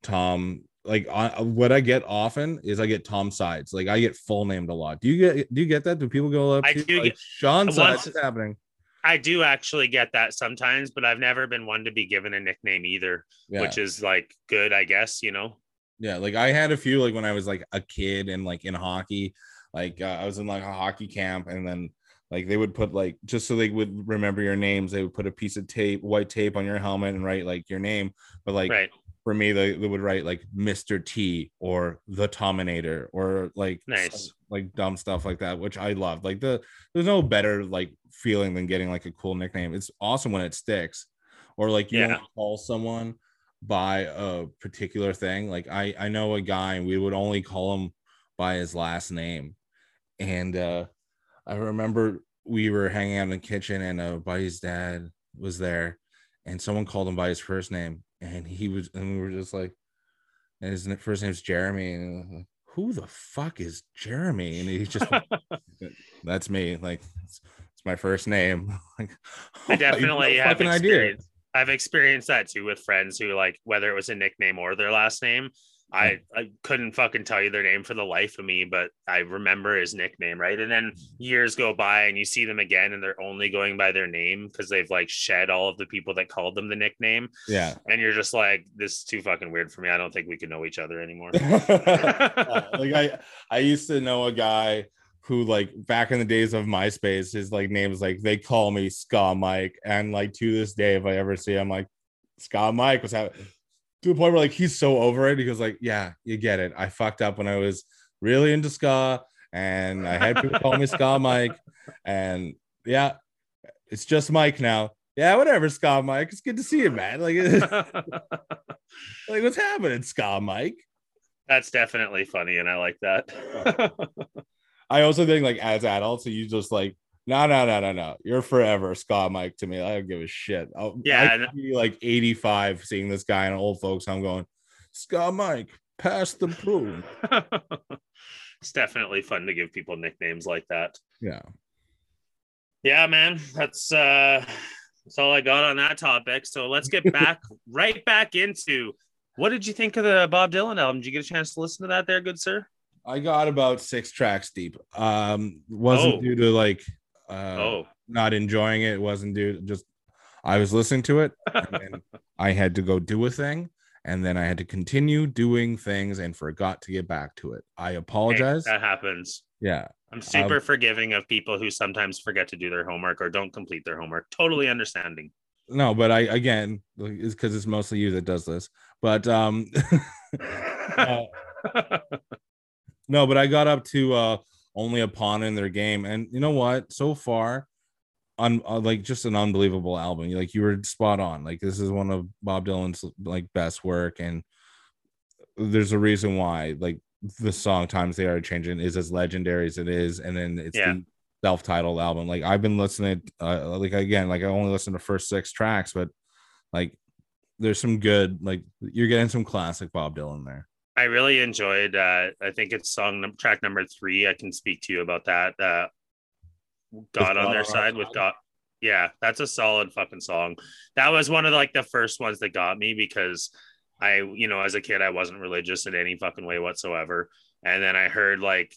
Tom. Like I, what I get often is I get Tom Sides. Like I get full named a lot. Do you get? Do you get that? Do people go up? I to do like, get- Sean once- Sides. What's happening? I do actually get that sometimes, but I've never been one to be given a nickname either, Yeah. which is like good, I guess. You know. Yeah, like I had a few like when I was like a kid and like in hockey, like uh, I was in like a hockey camp and then like they would put like just so they would remember your names, they would put a piece of tape, white tape on your helmet and write like your name. But like right. for me, they, they would write like Mr. T or the Tominator or like Nice. some, like dumb stuff like that, which I loved. Like the there's no better like feeling than getting like a cool nickname. It's awesome when it sticks, or like you Yeah. call someone by a particular thing. Like I I know a guy and we would only call him by his last name, and uh I remember we were hanging out in the kitchen and a buddy's dad was there, and someone called him by his first name, and he was and we were just like, and his first name's Jeremy, and like, who the fuck is Jeremy? And he's just <laughs> that's me. Like it's, it's my first name. <laughs> like I definitely <laughs> have fucking idea. I've experienced that too with friends who like whether it was a nickname or their last name. I, I couldn't fucking tell you their name for the life of me, but I remember his nickname, right? And then years go by and you see them again and they're only going by their name because they've like shed all of the people that called them the nickname. Yeah. And you're just like, this is too fucking weird for me. I don't think we can know each other anymore. <laughs> Like I I used to know a guy who like back in the days of MySpace, his like name is like they call me Ska Mike, and like to this day, if I ever see him, like Ska Mike was having to a point where like he's so over it. He goes like, "Yeah, you get it. I fucked up when I was really into ska, and I had people call me Ska <laughs> Mike, and yeah, it's just Mike now." Yeah, whatever, Ska Mike. It's good to see you, man. Like, <laughs> like what's happening, Ska Mike? That's definitely funny, and I like that. <laughs> I also think like as adults, you just like no, no, no, no, no. You're forever Ska Mike to me. I don't give a shit. I'll, Yeah, I and- could be like 85 seeing this guy in old folks. I'm going, Ska Mike, pass the prune. <laughs> it's definitely fun to give people nicknames like that. Yeah. Yeah, man, that's uh that's all I got on that topic. So let's get <laughs> back right back into what did you think of the Bob Dylan album? Did you get a chance to listen to that there, good sir? I got about six tracks deep. Um, wasn't Oh. due to like uh oh, not enjoying it. It wasn't due just I was listening to it and <laughs> I had to go do a thing and then I had to continue doing things and forgot to get back to it. I hey, apologize. that happens. yeah. I'm super forgiving of people who sometimes forget to do their homework or don't complete their homework. Totally understanding. no but i again is because it's mostly you that does this but um <laughs> <laughs> uh, no but i got up to uh only a pawn in their game. And you know what? So far on uh, like just an unbelievable album. Like you were spot on. Like this is one of bob dylan's like best work. And there's a reason why like the song times they are changing is as legendary as it is. And then it's Yeah. the self-titled album. Like i've been listening uh, like again like i only listened to first six tracks but like there's some good like you're getting some classic bob dylan there I really enjoyed. Uh, I think it's song num- track number three. I can speak to you about that. Uh, God on their side with God. Yeah, that's a solid fucking song. That was one of like the first ones that got me because I, you know, as a kid, I wasn't religious in any fucking way whatsoever. And then I heard like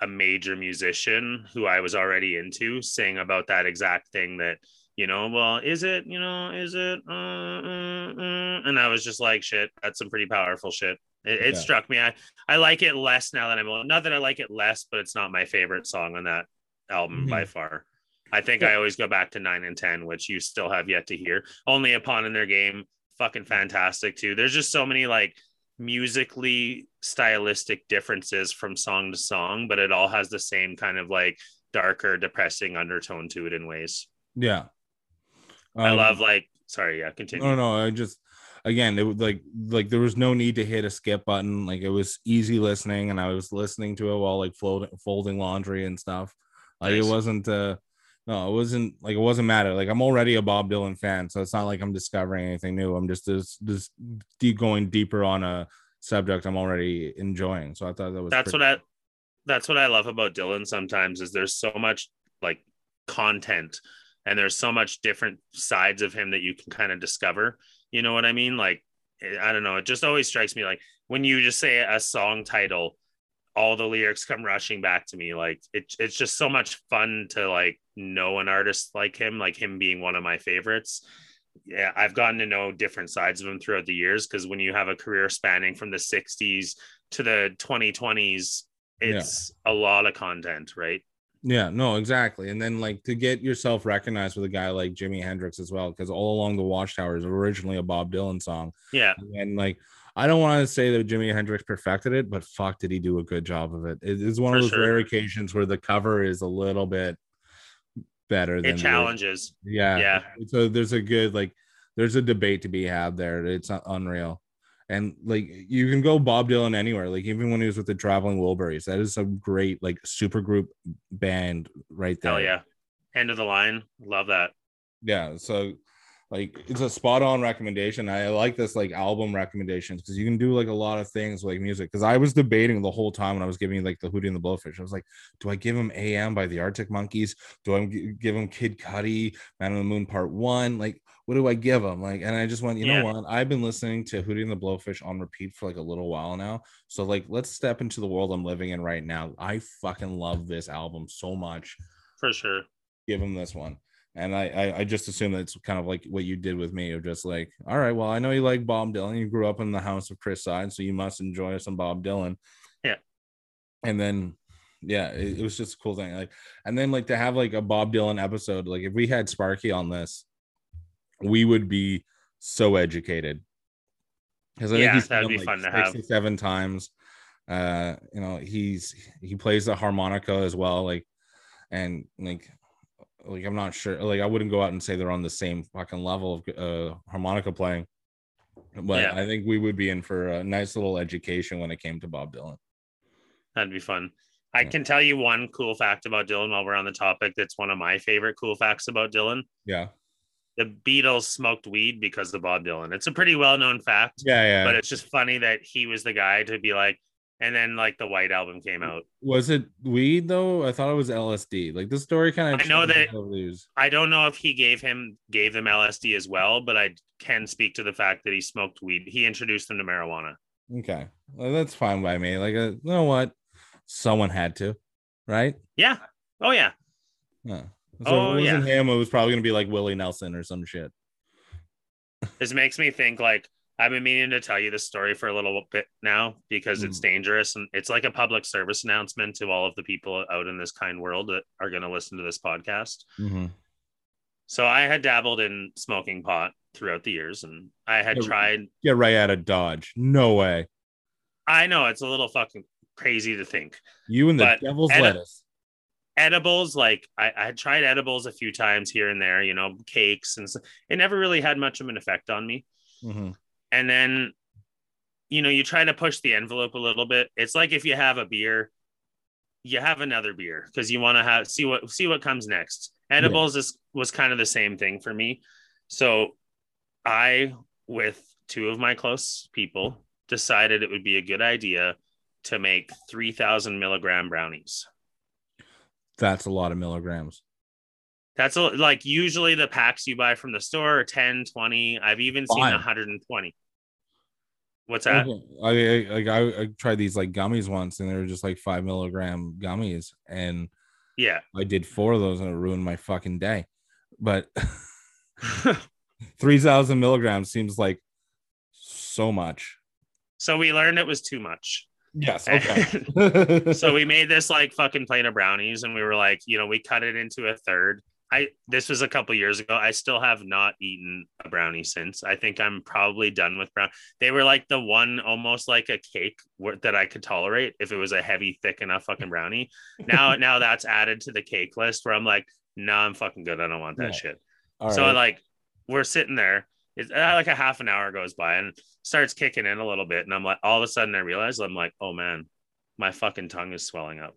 a major musician who I was already into sing about that exact thing that, you know, well, is it, you know, is it, uh, uh, uh, and I was just like, shit, that's some pretty powerful shit. It, it Yeah. struck me. I, I like it less now that I'm old. Not that I like it less, but it's not my favorite song on that album by far. I think I always go back to nine and 10, which you still have yet to hear. Only a pawn in their game, fucking fantastic too. There's just so many like musically stylistic differences from song to song, but it all has the same kind of like darker, depressing undertone to it in ways. Yeah. I Um, love like sorry, yeah, continue. No, no, I just again, it was like like there was no need to hit a skip button. Like it was easy listening, and I was listening to it while like folding folding laundry and stuff. Like Nice. it wasn't uh no, it wasn't like it wasn't matter. Like I'm already a Bob Dylan fan, so it's not like I'm discovering anything new. I'm just just just deep going deeper on a subject I'm already enjoying. So I thought that was that's pretty- what I that's what I love about Dylan sometimes is there's so much like content and there's so much different sides of him that you can kind of discover. You know what I mean? Like eh, I don't know, it just always strikes me like when you just say a song title, all the lyrics come rushing back to me. Like it, it's just so much fun to like know an artist like him, like him being one of my favorites. Yeah, I've gotten to know different sides of him throughout the years because when you have a career spanning from the 60s to the 2020s, it's a lot of content, right? Yeah, no, exactly. And then like to get yourself recognized with a guy like Jimi Hendrix as well, because all along the Watchtower is originally a Bob Dylan song. Yeah, And like I don't want to say that Jimi Hendrix perfected it, but fuck did he do a good job of it. It is one For of those sure. rare occasions where the cover is a little bit better than it the- challenges. yeah. Yeah. So there's a good like there's a debate to be had there. It's unreal. And like you can go Bob Dylan anywhere, like even when he was with the Traveling Wilburys, that is a great like super group band right there. Hell yeah. End of the line. Love that. yeah so like it's a spot on recommendation. I like this like album recommendations because you can do like a lot of things like music. Because i was debating the whole time when i was giving you like the hootie and the blowfish. I was like do i give him am by the arctic monkeys? Do i give him kid cudi man on the moon part one? Like what do i give him like and i just went you Yeah. know what? I've been listening to hootie and the blowfish on repeat for like a little while now. So like let's step into the world i'm living in right now. I fucking love this album so much. For sure. give him this one. And I, I, I just assume that it's kind of like what you did with me, of just like, all right, well, I know you like Bob Dylan. You grew up in the house of Chris Side, so you must enjoy some Bob Dylan. Yeah. And then, yeah, it, it was just a cool thing. Like, and then like to have like a Bob Dylan episode, like if we had Sparky on this, we would be so educated. Because I Yeah, think he's that'd done, be like fun to have. seven times. Uh, you know, he's he plays the harmonica as well, like, and like like I'm not sure. Like I wouldn't go out and say they're on the same fucking level of uh, harmonica playing, but Yeah. I think we would be in for a nice little education when it came to Bob Dylan. That'd be fun. I can tell you one cool fact about Dylan while we're on the topic. That's one of my favorite cool facts about Dylan. Yeah, The Beatles smoked weed because of Bob Dylan. It's a pretty well known fact, yeah, yeah. but it's just funny that he was the guy to be like, and then like the White Album came out. was it weed though? I thought it was LSD. Like the story kind of. I know that- I don't know if he gave him gave them LSD as well, but I can speak to the fact that he smoked weed. He introduced them to marijuana. Okay, well, that's fine by me. Like, uh, you know what? Someone had to, right? Yeah. Oh yeah. Yeah. So Oh, it wasn't him. It was probably gonna be like Willie Nelson or some shit. This makes me think like I've been meaning to tell you this story for a little bit now because it's dangerous and it's like a public service announcement to all of the people out in this kind world that are going to listen to this podcast. Mhm. So I had dabbled in smoking pot throughout the years and I had Yeah. tried Get right out of Dodge. No way. I know it's a little fucking crazy to think. You and the devil's edi- lettuce. edibles like I, I had tried edibles a few times here and there you know cakes and so, it never really had much of an effect on me Mhm. And then you know you try to push the envelope a little bit it's like if you have a beer you have another beer because you want to have see what see what comes next edibles is was kind of the same thing for me so i with two of my close people decided it would be a good idea to make 3000 milligram brownies. That's a lot of milligrams. That's a, like usually the packs you buy from the store are 10, 20. I've even seen Fine. 120. What's that? Mm-hmm. I, I like I, I tried these like gummies once, and they were just like five milligram gummies, and Yeah. I did four of those, and it ruined my fucking day. But <laughs> <laughs> three thousand milligrams seems like so much. so we learned it was too much. Yes. <laughs> okay. so we made this like fucking plate of brownies and we were like, you know, we cut it into a third. I this was a couple years ago. I still have not eaten a brownie since. I think I'm probably done with brown. They were like the one almost like a cake where, that I could tolerate if it was a heavy, thick enough fucking brownie. <laughs> Now, now that's added to the cake list where I'm like, no, I'm fucking good. I don't want that Yeah. shit. All so right. like we're sitting there. It's uh, like a half an hour goes by and starts kicking in a little bit, and I'm like, all of a sudden I realize I'm like, oh man, my fucking tongue is swelling up.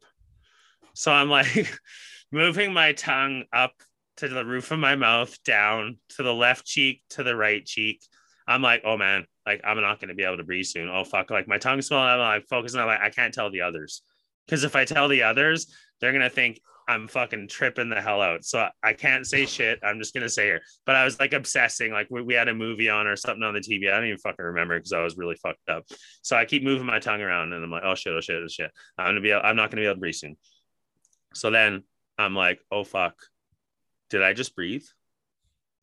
So I'm like <laughs> moving my tongue up to the roof of my mouth, down to the left cheek, to the right cheek. I'm like, oh man, like I'm not going to be able to breathe soon. Oh fuck, like my tongue's swollen. I'm like focusing on like I can't tell the others because if I tell the others, they're gonna think I'm fucking tripping the hell out. So I can't say <sighs> shit. I'm just gonna say it. But I was like obsessing. Like we, we had a movie on or something on the TV. I don't even fucking remember because I was really fucked up. So I keep moving my tongue around and I'm like, oh shit, oh shit, oh shit. I'm gonna be. I'm not gonna be able to breathe soon. So then I'm like, oh fuck, did I just breathe?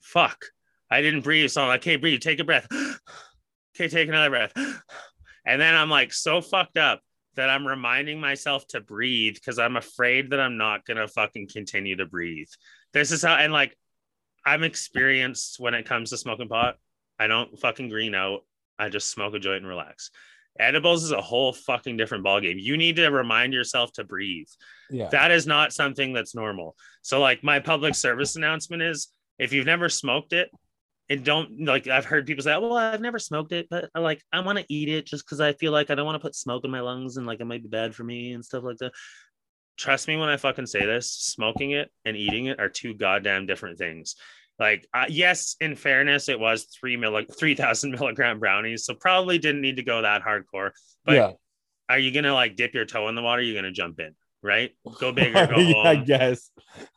Fuck, I didn't breathe. So I'm like, okay, breathe. Take a breath. <sighs> okay, take another breath. <sighs> And then I'm like so fucked up that I'm reminding myself to breathe because I'm afraid that I'm not gonna fucking continue to breathe. This is how and like I'm experienced when it comes to smoking pot. I don't fucking green out. I just smoke a joint and relax. Edibles is a whole fucking different ballgame. You need to remind yourself to breathe. yeah. That is not something that's normal. So, like, my public service announcement is if you've never smoked it, and don't like, I've heard people say, Well, I've never smoked it, but I like, I want to eat it just because I feel like I don't want to put smoke in my lungs and like it might be bad for me and stuff like that. Trust me when I fucking say this smoking it and eating it are two goddamn different things. Like, uh, yes, in fairness, it was three milli- 3,000 <laughs> milligram brownies. So, probably didn't need to go that hardcore. But yeah. are you gonna like dip your toe in the water? You're gonna jump in, right? Go big or <laughs> go yeah, I guess.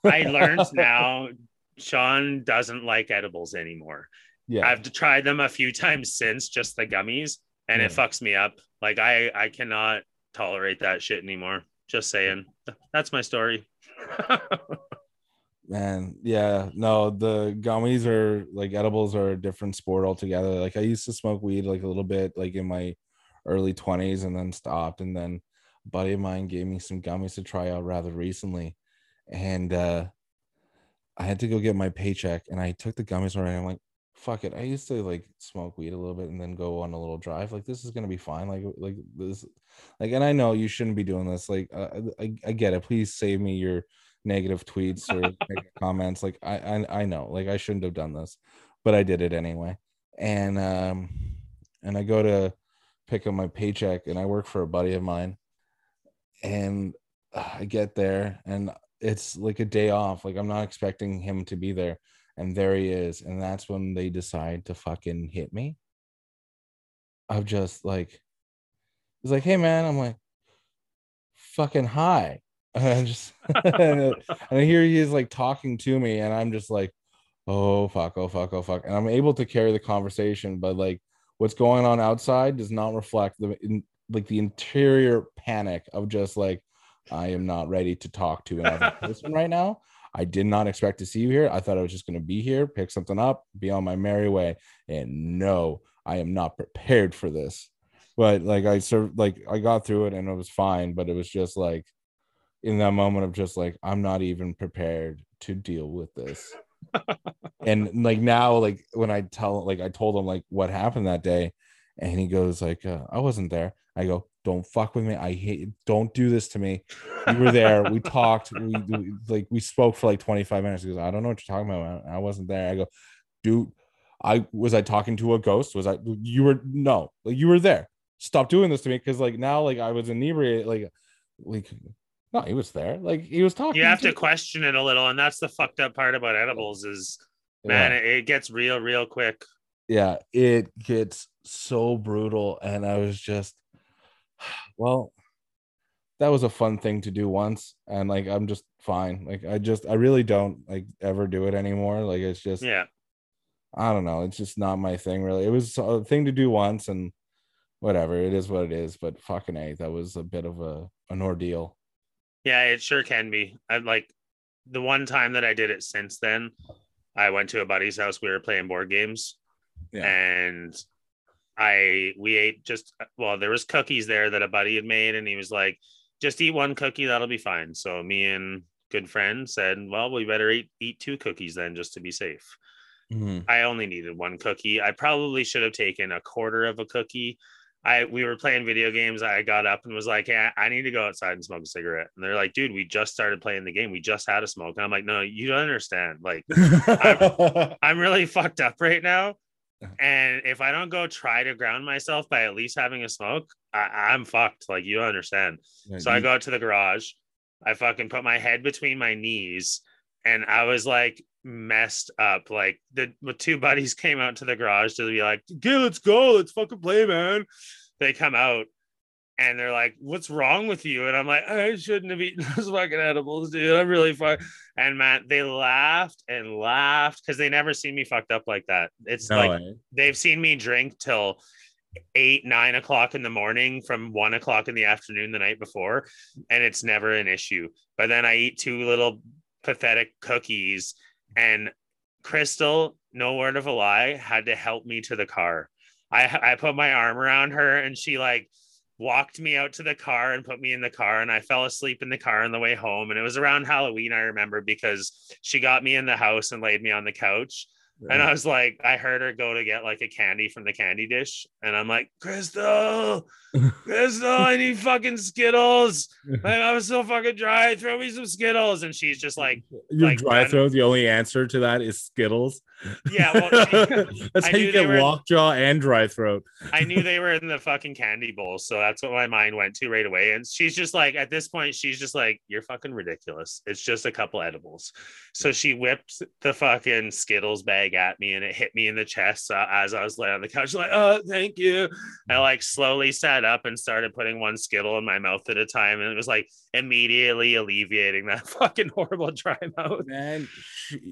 I learned <laughs> now Sean doesn't like edibles anymore. Yeah. I've tried them a few times since, just the gummies, and it fucks me up. Like I I cannot tolerate that shit anymore. Just saying. That's my story. Man, yeah, no, the gummies are like edibles are a different sport altogether. Like I used to smoke weed like a little bit like in my early 20s and then stopped and then a buddy of mine gave me some gummies to try out rather recently and uh I had to go get my paycheck and I took the gummies already. I'm like, fuck it. I used to like smoke weed a little bit and then go on a little drive. Like this is gonna be fine. Like like this like and I know you shouldn't be doing this. Like uh, I, I get it. Please save me your negative tweets or <laughs> negative comments. Like I, I I know, like I shouldn't have done this, but I did it anyway. And um and I go to pick up my paycheck and I work for a buddy of mine. And uh, I get there and it's like a day off. Like I'm not expecting him to be there. And there he is. And that's when they decide to fucking hit me. I've just like he's like, hey man, I'm like, fucking hi. <laughs> And just and I hear he is like talking to me, and I'm just like, oh fuck, oh fuck, oh fuck. And I'm able to carry the conversation, but like what's going on outside does not reflect the in, like the interior panic of just like, I am not ready to talk to another <laughs> person right now. I did not expect to see you here. I thought I was just going to be here, pick something up, be on my merry way. And no, I am not prepared for this. But like I served, like I got through it and it was fine. But it was just like in that moment of just like I'm not even prepared to deal with this. <laughs> and like now, like when I tell, like I told him like what happened that day, and he goes like, uh, "I wasn't there." I go, "Don't fuck with me. I hate. Don't do this to me." You were there. We talked. We, we like we spoke for like 25 minutes. He goes, "I don't know what you're talking about. I wasn't there." I go, "Dude, I was I talking to a ghost? Was I? You were no. Like you were there. Stop doing this to me because like now like I was inebriated. Like like no, he was there. Like he was talking. You have to question it a little, and that's the fucked up part about edibles is man, Yeah. it, it gets real, real quick. yeah, it gets so brutal. And I was just, <sighs> well, that was a fun thing to do once. And like, I'm just fine. Like, I just, I really don't like ever do it anymore. Like, it's just, Yeah. I don't know. It's just not my thing, really. It was a thing to do once and whatever. It is what it is. But fucking A, that was a bit of a, an ordeal. Yeah, it sure can be. I like the one time that I did it since then, I went to a buddy's house. We were playing board games. Yeah. And I we ate just well, there was cookies there that a buddy had made, and he was like, just eat one cookie, that'll be fine. So me and good friend said, Well, we better eat eat two cookies then just to be safe. Mhm. I only needed one cookie. I probably should have taken a quarter of a cookie. I we were playing video games. I got up and was like, "Hey, I need to go outside and smoke a cigarette." And they're like, "Dude, we just started playing the game. We just had a smoke." And I'm like, "No, you don't understand. Like, I'm <laughs> really fucked up right now. And if I don't go try to ground myself by at least having a smoke, I, I'm fucked. Like, you don't understand." Yeah, So I go out to the garage. I fucking put my head between my knees and I was like messed up. Like the, the two buddies came out to the garage to be like, okay, let's go. Let's fucking play, man. They come out and they're like, what's wrong with you? And I'm like, I shouldn't have eaten <laughs> those fucking edibles, dude. I'm really fine. And man, they laughed and laughed because they never seen me fucked up like that. It's No like way. they've seen me drink till eight, nine o'clock in the morning from one o'clock in the afternoon the night before, and it's never an issue. But then I eat two little pathetic cookies, and Crystal, no word of a lie, had to help me to the car. I I put my arm around her, and she like walked me out to the car and put me in the car and I fell asleep in the car on the way home and it was around Halloween I remember because she got me in the house and laid me on the couch and I was like, I heard her go to get like a candy from the candy dish. And I'm like, Crystal, <laughs> Crystal, I need fucking Skittles. <laughs> Like, I was so fucking dry. Throw me some Skittles. And she's just like, Your like, dry throat, the only answer to that is Skittles. yeah, well, she- <laughs> That's I how you get were- lockjaw and dry throat. I knew they were in the fucking candy bowl. So that's what my mind went to right away. And she's just like, at this point, she's just like, you're fucking ridiculous. It's just a couple edibles. So she whipped the fucking Skittles bag at me and it hit me in the chest uh, as I was laying on the couch. Like, oh, thank you. I like slowly sat up and started putting one Skittle in my mouth at a time. And it was like immediately alleviating that <laughs> fucking horrible dry mouth. Man,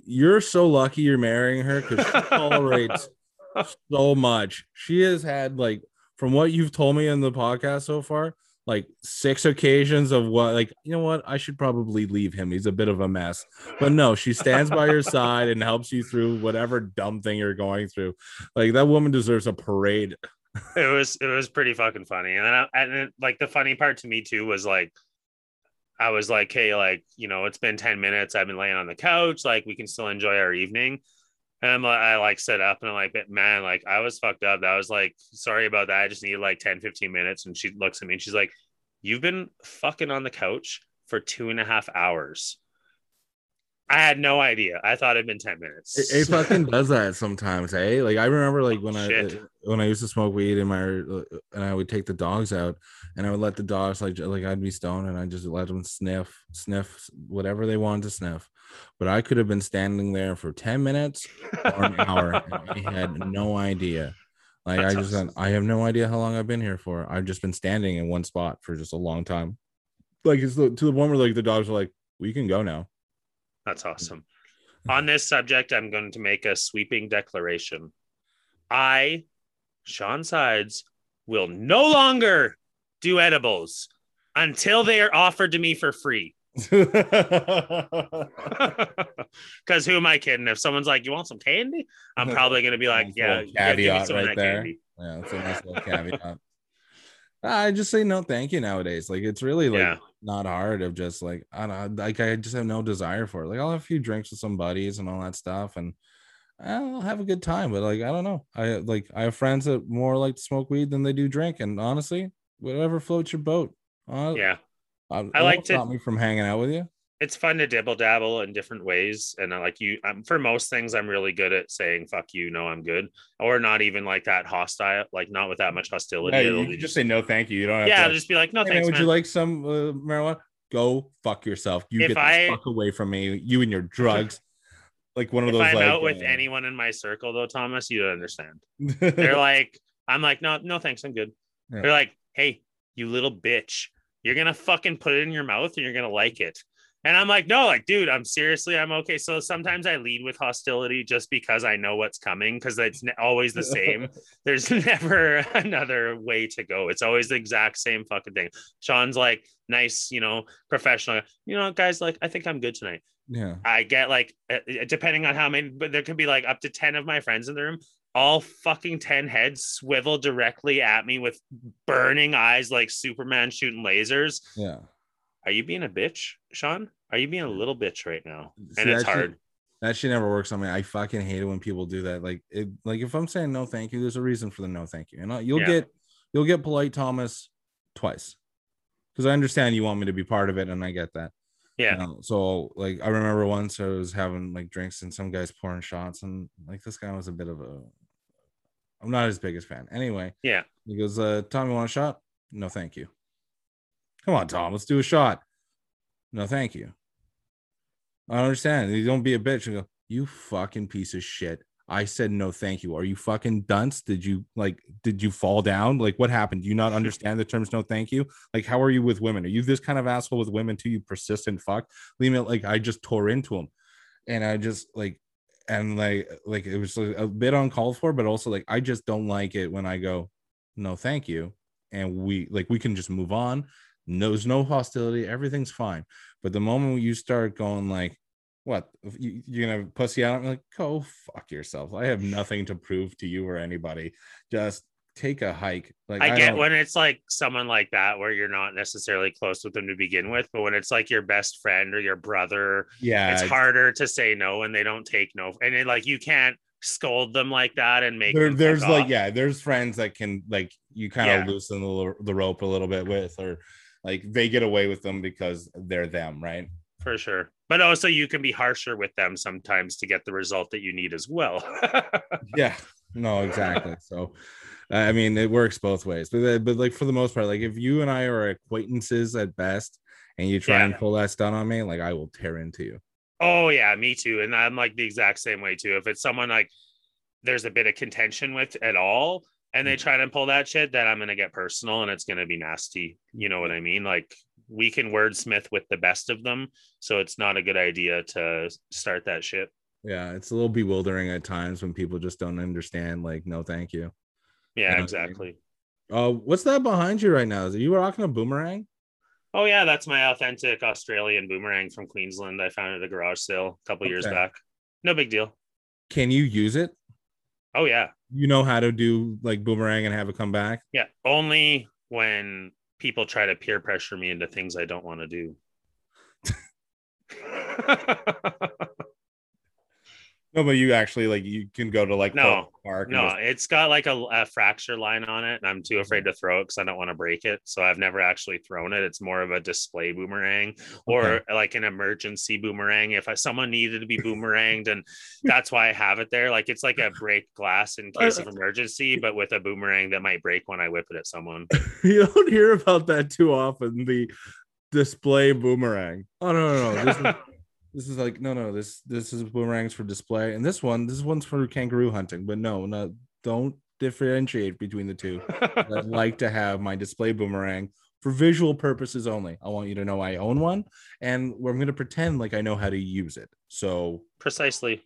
you're so lucky you're marrying her because she tolerates <laughs> so much. She has had like, from what you've told me in the podcast so far, like six occasions of what, like, you know what? I should probably leave him. He's a bit of a mess. But no, she stands by your side and helps you through whatever dumb thing you're going through. Like, that woman deserves a parade. <laughs> it was it was pretty fucking funny and then I, and like the funny part to me too was like i was like hey like you know it's been 10 minutes i've been laying on the couch like we can still enjoy our evening and I'm like, I like sit up and I'm like, man, like I was fucked up. That was like, sorry about that. I just need like 10, 15 minutes. And she looks at me and she's like, You've been fucking on the couch for two and a half hours. I had no idea. I thought it'd been 10 minutes. It, it fucking does that sometimes, eh? Like I remember, like when I when I used to smoke weed in my and I would take the dogs out, and I would let the dogs like like I'd be stoned and I just let them sniff, sniff whatever they wanted to sniff. But I could have been standing there for ten minutes or an hour, and I had no idea. Like That's I just awesome. I have no idea how long I've been here for. I've just been standing in one spot for just a long time. Like it's the, to the point where like the dogs are like, "We can go now." That's awesome. Mm-hmm. On this subject, I'm going to make a sweeping declaration. I, Sean Sides, will no longer do edibles until they are offered to me for free. <laughs> <laughs> Because who am I kidding? If someone's like, "You want some candy?" I'm <laughs> probably going to be like, "Yeah, little yeah, give me caveat some of right that there. candy." Yeah, that's a nice little caveat. I just say no, thank you nowadays. Like it's really like Yeah. not hard of just like I don't like I just have no desire for it. Like I'll have a few drinks with some buddies and all that stuff, and I'll have a good time. But like I don't know, I like I have friends that more like to smoke weed than they do drink, and honestly, whatever floats your boat. Uh, Yeah, I, I like to- stop me from hanging out with you. It's fun to dibble dabble in different ways, and I like you. Um, for most things, I'm really good at saying "fuck you," no, I'm good, or not even like that hostile, like not with that much hostility. Yeah, you just say no, thank you. You don't have yeah, to. I'll just be like, "No, Hey, man, thanks, would man." you like some uh, marijuana? Go fuck yourself. You If get the I- fuck away from me. You and your drugs. like one of if those I'm like out with uh, anyone in my circle though, Thomas, you don't understand. <laughs> They're like, I'm like, no, no, thanks, I'm good. Yeah. They're like, hey, you little bitch, you're gonna fucking put it in your mouth and you're gonna like it. And I'm like, no, like, dude, I'm seriously, I'm okay. So sometimes I lead with hostility just because I know what's coming because it's always the same. <laughs> There's <laughs> never another way to go. It's always the exact same fucking thing. Sean's like, nice, you know, professional. You know, guys, like, I think I'm good tonight. yeah. I get like, uh, uh, depending on how many, but there could be like up to 10 of my friends in the room. All fucking 10 heads swivel directly at me with burning eyes like Superman shooting lasers. Yeah. Are you being a bitch, Sean? Are you being a little bitch right now? See, And it's that shit- hard. That shit never works on me. I fucking hate it when people do that. Like, it, like if I'm saying no, thank you, there's a reason for the no, thank you, and I, you'll Yeah. get, you'll get polite Thomas twice, because I understand you want me to be part of it, and I get that. Yeah. You know, so like I remember once I was having like drinks and some guys pouring shots, and like this guy was a bit of a, I'm not his biggest fan. Anyway, Yeah. he goes, uh, Tom, you want a shot? No, thank you. Come on, Tom, let's do a shot. No, thank you. I don't understand. You don't be a bitch and go, you fucking piece of shit. I said no, thank you. Are you fucking dunce? Did you like did you fall down? Like what happened? Do you not understand the terms no thank you? Like, how are you with women? Are you this kind of asshole with women too? You persistent fuck. Leave me like I just tore into him. And I just like and like like it was a bit uncalled for, but also like I just don't like it when I go, no, thank you. And we like we can just move on. No, there's no hostility, everything's fine. But the moment you start going like, what you, you're gonna pussy out? I'm like, go fuck yourself. I have nothing to prove to you or anybody. Just take a hike. Like I get don't- when it's like someone like that where you're not necessarily close with them to begin with, but when it's like your best friend or your brother, yeah, it's harder to say no when they don't take no. And it, like you can't scold them like that and make there, there's like off. yeah there's friends that can like you kind of Yeah. loosen the, the rope a little bit with or like they get away with them because they're them right for sure. But also you can be harsher with them sometimes to get the result that you need as well. <laughs> yeah no exactly so i mean it works both ways but, uh, but like for the most part like if you and i are acquaintances at best and you try Yeah. and pull that stunt on me like i will tear into you Oh yeah, me too. And I'm like the exact same way too. If it's someone like there's a bit of contention with at all, and they try to pull that shit, then I'm gonna get personal and it's gonna be nasty. You know what I mean? Like we can wordsmith with the best of them, so it's not a good idea to start that shit. yeah it's a little bewildering at times when people just don't understand like no thank you Yeah, Yeah. exactly. uh what's that behind you right now is it you rocking a boomerang Oh yeah, that's my authentic Australian boomerang from Queensland. I found it at a garage sale a couple years back. No big deal. can you use it Oh yeah, you know how to do like boomerang and have it come back yeah. Only when people try to peer pressure me into things I don't want to do. <laughs> <laughs> No, but you actually like you can go to like No, Park. no, just- it's got like a, a fracture line on it, and I'm too afraid mm-hmm. to throw it because I don't want to break it. So I've never actually thrown it. It's more of a display boomerang or like an emergency boomerang. If I, someone needed to be boomeranged, and that's why I have it there. Like it's like a break glass in case of <laughs> emergency, but with a boomerang that might break when I whip it at someone. <laughs> you don't hear about that too often. The display boomerang. Oh no, no, no. <laughs> This is, like no, no. This this is boomerangs for display, and this one, this one's for kangaroo hunting. But no, no, don't differentiate between the two. I'd <laughs> like to have my display boomerang for visual purposes only. I want you to know I own one, and I'm going to pretend like I know how to use it. So Precisely.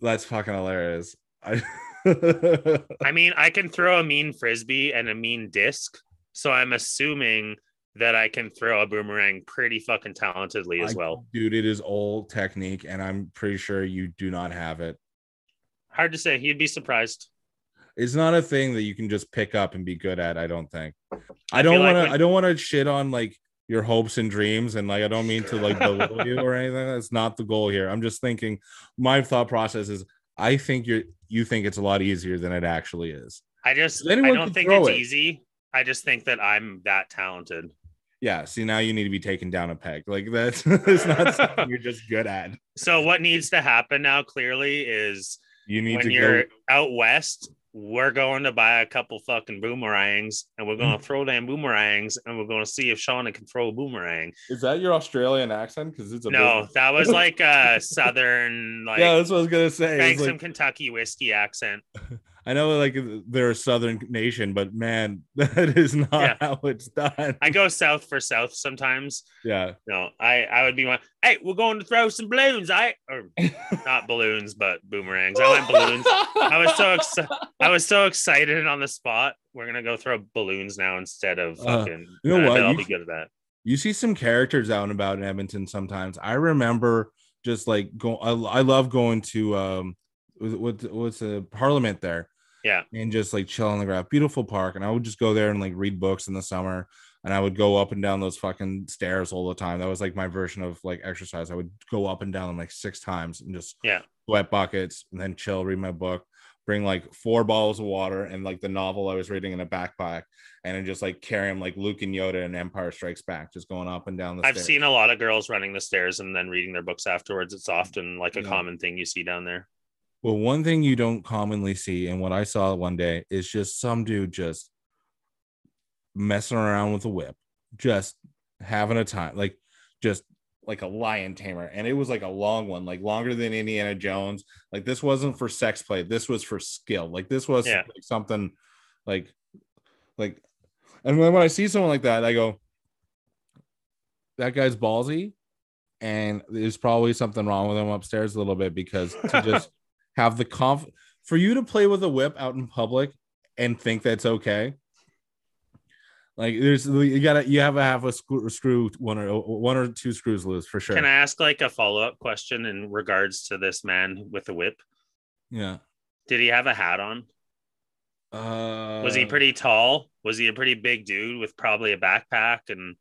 that's fucking hilarious. I <laughs> I mean, I can throw a mean frisbee and a mean disc, so I'm assuming that I can throw a boomerang pretty fucking talentedly as I- well. dude. It is old technique, and I'm pretty sure you do not have it. Hard to say. You'd be surprised. It's not a thing that you can just pick up and be good at. I don't think. I, I don't like want to. I don't want to shit on like your hopes and dreams, and like I don't mean to like belittle <laughs> you or anything. That's not the goal here. I'm just thinking. My thought process is, I think you're you think it's a lot easier than it actually is. I just I don't think it's it. easy. I just think that I'm that talented. Yeah. See, now you need to be taken down a peg. Like that's <laughs> it's not something you're just good at. So what needs to happen now clearly is You need when to you're go. out west we're going to buy a couple fucking boomerangs and we're Mm. going to throw them boomerangs and we're going to see if Shauna can throw a boomerang. Is that your Australian accent? Because it's a No, business. that was like a <laughs> southern, like yeah, that's what I was gonna say. drank It's like- some Kentucky whiskey accent. <laughs> I know, like they're a southern nation, but man, <laughs> that is not Yeah. how it's done. I go south for south sometimes. yeah, No, I I would be one. Hey, we're going to throw some balloons. I or <laughs> not balloons, but boomerangs. I went balloons. I was so excited. I was so excited on the spot. We're gonna go throw balloons now instead of Uh, fucking. you know what? I'll You be good at that. you see some characters out and about in Edmonton sometimes. I remember just like go. I, I love going to um, what what's a Parliament there. Yeah. and just like chill on the ground. Beautiful park, and I would just go there and like read books in the summer. And I would go up and down those fucking stairs all the time. That was like my version of like exercise. I would go up and down them like six times and just Yeah. wet buckets and then chill, read my book, bring like four bottles of water and like the novel I was reading in a backpack, and then just like carry them like Luke and Yoda and Empire Strikes Back, just going up and down the I've stairs. seen a lot of girls running the stairs and then reading their books afterwards. It's often like a Yeah. common thing you see down there. Well, one thing you don't commonly see, and what I saw one day is just some dude just messing around with a whip, just having a time, like just like a lion tamer. And it was like a long one, like longer than Indiana Jones. Like this wasn't for sex play, this was for skill. Like this was Yeah. like something like, like, and then when I see someone like that, I go, that guy's ballsy. And there's probably something wrong with him upstairs a little bit because to <laughs> just have the conf for you to play with a whip out in public and think that's okay. Like there's you gotta you have to have a screw, screw one or one or two screws loose for sure. Can I ask like a follow up question in regards to this man with the whip? yeah. Did he have a hat on? Uh, Was he pretty tall? Was he a pretty big dude with probably a backpack? And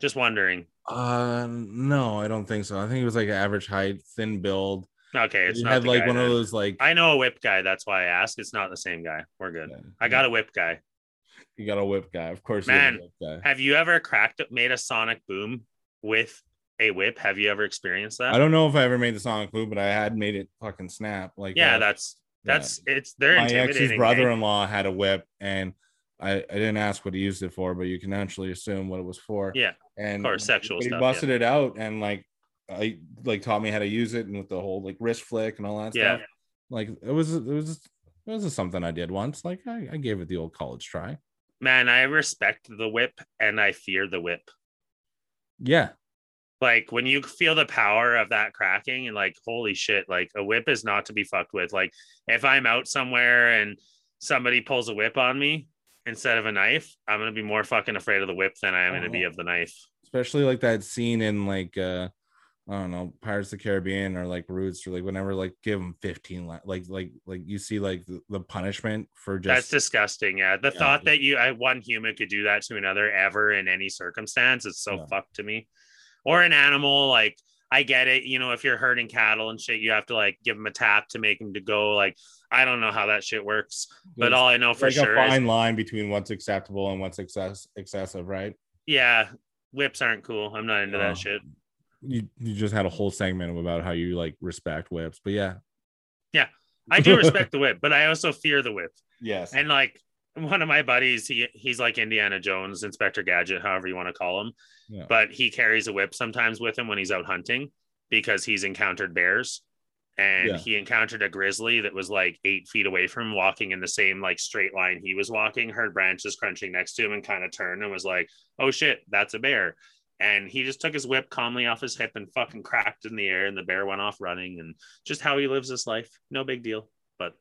just wondering. Uh, no, I don't think so. I think he was like average height, thin build. Okay, it's not had like one of those like. I know a whip guy. That's why I asked. It's not the same guy. We're good. I got a whip guy. You got a whip guy, of course. you Man, whip guy. Have you ever cracked made a sonic boom with a whip? Have you ever experienced that? I don't know if I ever made the sonic boom, but I had made it fucking snap. Like yeah, uh, that's yeah. that's it's they're my ex's brother-in-law had a whip and I, I didn't ask what he used it for, but you can actually assume what it was for. Yeah, and course, sexual he stuff, busted it out and like I like taught me how to use it and with the whole like wrist flick and all that Yeah. stuff. Like it was it was it was something I did once. Like I, I gave it the old college try. Man, I respect the whip and I fear the whip. Yeah. Like when you feel the power of that cracking and like holy shit, like a whip is not to be fucked with. Like if I'm out somewhere and somebody pulls a whip on me instead of a knife, I'm gonna be more fucking afraid of the whip than I am gonna be Oh. of the knife. Especially like that scene in like uh I don't know, Pirates of the Caribbean or like Roots or like whenever like give them 15 li- like like like you see like the, the punishment for just That's disgusting. Yeah. The Yeah. thought that you I, one human could do that to another ever in any circumstance is so Yeah. fucked to me. Or an animal, like I get it. You know, if you're herding cattle and shit, you have to like give them a tap to make them to go. Like I don't know how that shit works, but There's all I know for like sure a is fine line between what's acceptable and what's excess excessive, right? yeah, whips aren't cool. I'm not into Oh. that shit. You you just had a whole segment about how you like respect whips, but yeah, Yeah. I do respect the whip, but I also fear the whip. yes, And like one of my buddies, he he's like Indiana Jones, Inspector Gadget, however you want to call him. Yeah. But he carries a whip sometimes with him when he's out hunting because he's encountered bears. And Yeah. he encountered a grizzly that was like eight feet away from him, walking in the same like straight line he was walking, heard branches crunching next to him and kind of turned and was like, oh shit, that's a bear. And he just took his whip calmly off his hip and fucking cracked in the air, and the bear went off running. And just how he lives his life, no big deal. But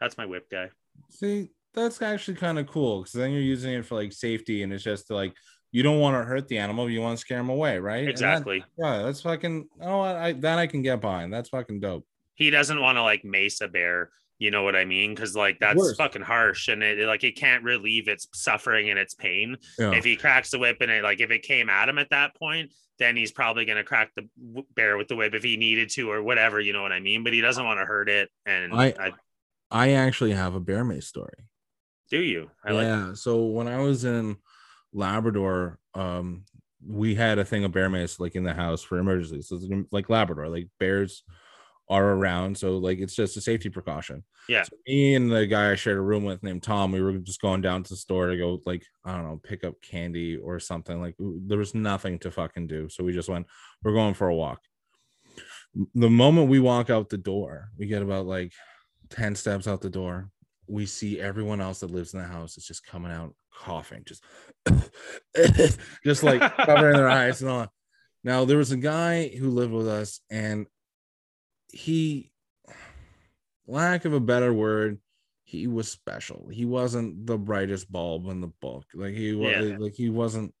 that's my whip guy. See, that's actually kind of cool because then you're using it for like safety, and it's just like you don't want to hurt the animal, you want to scare him away, right? And that- Exactly. yeah, that's fucking. Oh, I, I that I can get behind. That's fucking dope. he doesn't want to like mace a bear you know what i mean because like that's fucking harsh and it like it can't relieve its suffering and its pain Yeah. if he cracks the whip and it like if it came at him at that point then he's probably going to crack the bear with the whip if he needed to or whatever you know what i mean but he doesn't want to hurt it and I- I, I actually have a bear mace story. do you i like yeah. So when I was in Labrador, um, we had a thing of bear mace like in the house for emergencies. So it's like Labrador, like bears are around. So like it's just a safety precaution. Yeah. So me and the guy I shared a room with named Tom, we were just going down to the store to go like, I don't know, pick up candy or something. Like there was nothing to fucking do. So we just went, we're going for a walk. The moment we walk out the door, we get about like 10 steps out the door. We see everyone else that lives in the house is just coming out coughing, just <coughs> just like <laughs> covering their eyes and all. Now there was a guy who lived with us, and he, lack of a better word, he was special. He wasn't the brightest bulb in the book. Like he was, Yeah. like he wasn't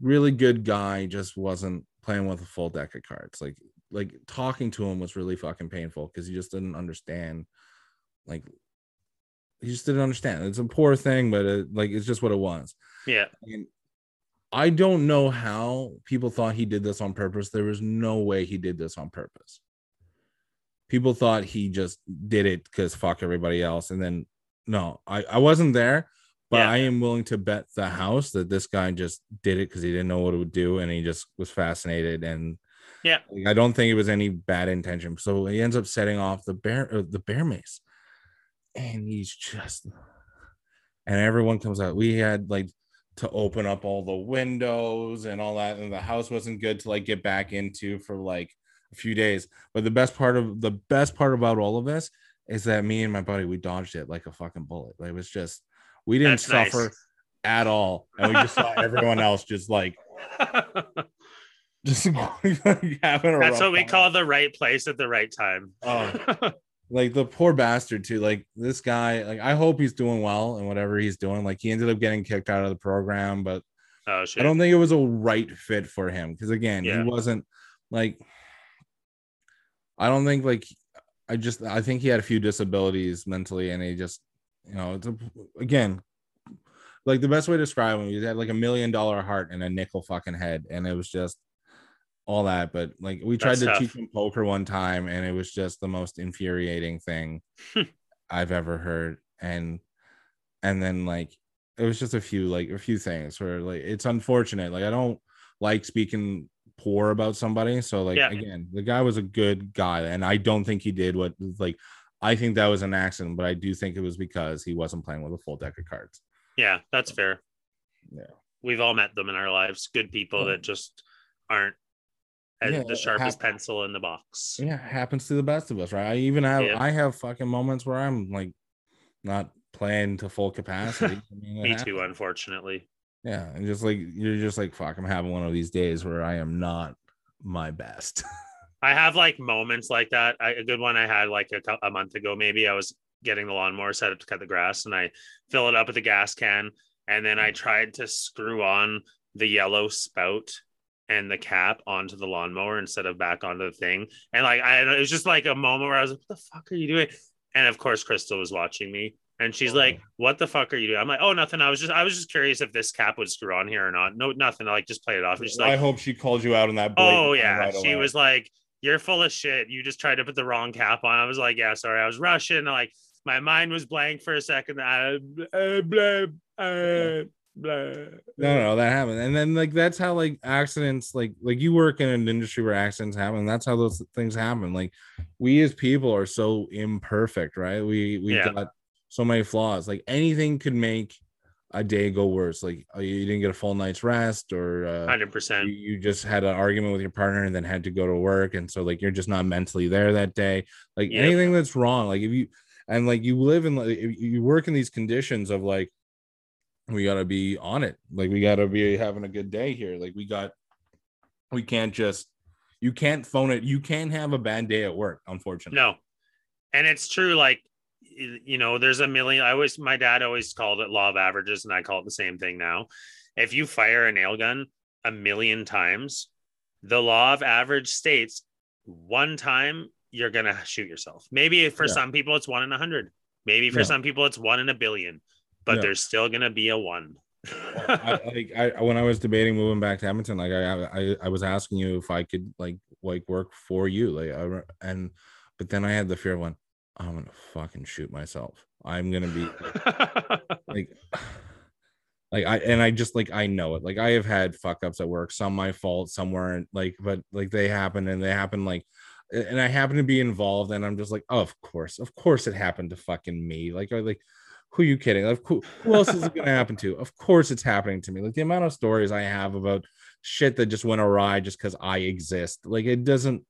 really good guy. Just wasn't playing with a full deck of cards. Like like talking to him was really fucking painful because he just didn't understand. Like he just didn't understand. It's a poor thing, but it, like it's just what it was. Yeah. And I don't know how people thought he did this on purpose. There was no way he did this on purpose. People thought he just did it because fuck everybody else. And then no, I, I wasn't there, but Yeah. I am willing to bet the house that this guy just did it because he didn't know what it would do and he just was fascinated. And Yeah. I don't think it was any bad intention. So he ends up setting off the bear uh, the bear mace. And he's just and everyone comes out. We had like to open up all the windows and all that and the house wasn't good to like get back into for like a few days but the best part of the best part about all of this is that me and my buddy we dodged it like a fucking bullet like, it was just we didn't That's nice. suffer at all and we just saw <laughs> everyone else just like <laughs> just <laughs> having a That's what we time. call the right place at the right time. Oh. like the poor bastard too like this guy like i hope he's doing well and whatever he's doing like he ended up getting kicked out of the program but oh shit. I don't think it was a right fit for him because again, Yeah. he wasn't like I don't think like I just I think he had a few disabilities mentally and he just you know it's a, again like the best way to describe him he had like a million dollar heart and a nickel fucking head and it was just all that but like we tried That's to tough. teach him poker one time and it was just the most infuriating thing hmm. I've ever heard. And and then like it was just a few like a few things where like it's unfortunate. Like i don't like speaking poor about somebody so like Yeah. again the guy was a good guy and i don't think he did what like i think that was an accident but i do think it was because he wasn't playing with a full deck of cards yeah, that's fair. Yeah. We've all met them in our lives. Good people Yeah. that just aren't Yeah, the sharpest hap- pencil in the box. yeah happens to the best of us right i even have Yeah. i have fucking moments where i'm like not playing to full capacity <laughs> I mean, Me happens. too, unfortunately. Yeah and just like you're just like fuck i'm having one of these days where i am not my best <laughs> I have like moments like that. I, a good one I had like a, a month ago, maybe I was getting the lawnmower set up to cut the grass and I fill it up with a gas can. And then I mm. tried to screw on the yellow spout and the cap onto the lawnmower instead of back onto the thing. And like, I, it was just like a moment where I was like, what the fuck are you doing? And of course, Crystal was watching me and she's Oh. like, what the fuck are you doing? I'm like, oh, nothing. I was just, I was just curious if this cap would screw on here or not. No, nothing. I like just played it off. And she's i hope she called you out on that Oh yeah, right she away. was like, "You're full of shit. You just tried to put the wrong cap on." I was like, "Yeah, sorry, I was rushing." Like my mind was blank for a second. I, uh, blah, uh, blah. no no that happened and then like that's how like accidents like like you work in an industry where accidents happen that's how those things happen like we as people are so imperfect right we we Yeah. got so many flaws. Like anything could make a day go worse. Like uh, you didn't get a full night's rest or uh, Hundred you, percent. you just had an argument with your partner and then had to go to work. And so like you're just not mentally there that day. Like Yep. anything that's wrong like if you and like you live in like you work in these conditions of like we got to be on it. Like we got to be having a good day here. Like we got we can't just you can't phone it. You can't have a bad day at work unfortunately. No, and it's true. Like you know, there's a million. I always, my dad always called it law of averages, and I call it the same thing now. If you fire a nail gun a million times, the law of average states one time you're gonna shoot yourself. Maybe for Yeah. some people it's one in a hundred. Maybe for Yeah. some people it's one in a billion, but Yeah. there's still gonna be a one. I, <laughs> like I when I was debating moving back to Edmonton, like I, I I was asking you if I could like like work for you, like I and but then I had the fear one, I'm gonna fucking shoot myself. I'm gonna be like <laughs> <sighs> like I and I just like I know it. Like I have had fuck ups at work, some my fault, some weren't like, but like they happen and they happen like and I happen to be involved, and I'm just like, oh, of course, of course, it happened to fucking me. Like, I like, who are you kidding? Like, who, who else is it gonna happen to? Of course, it's happening to me. Like the amount of stories I have about shit that just went awry just because I exist. Like it doesn't,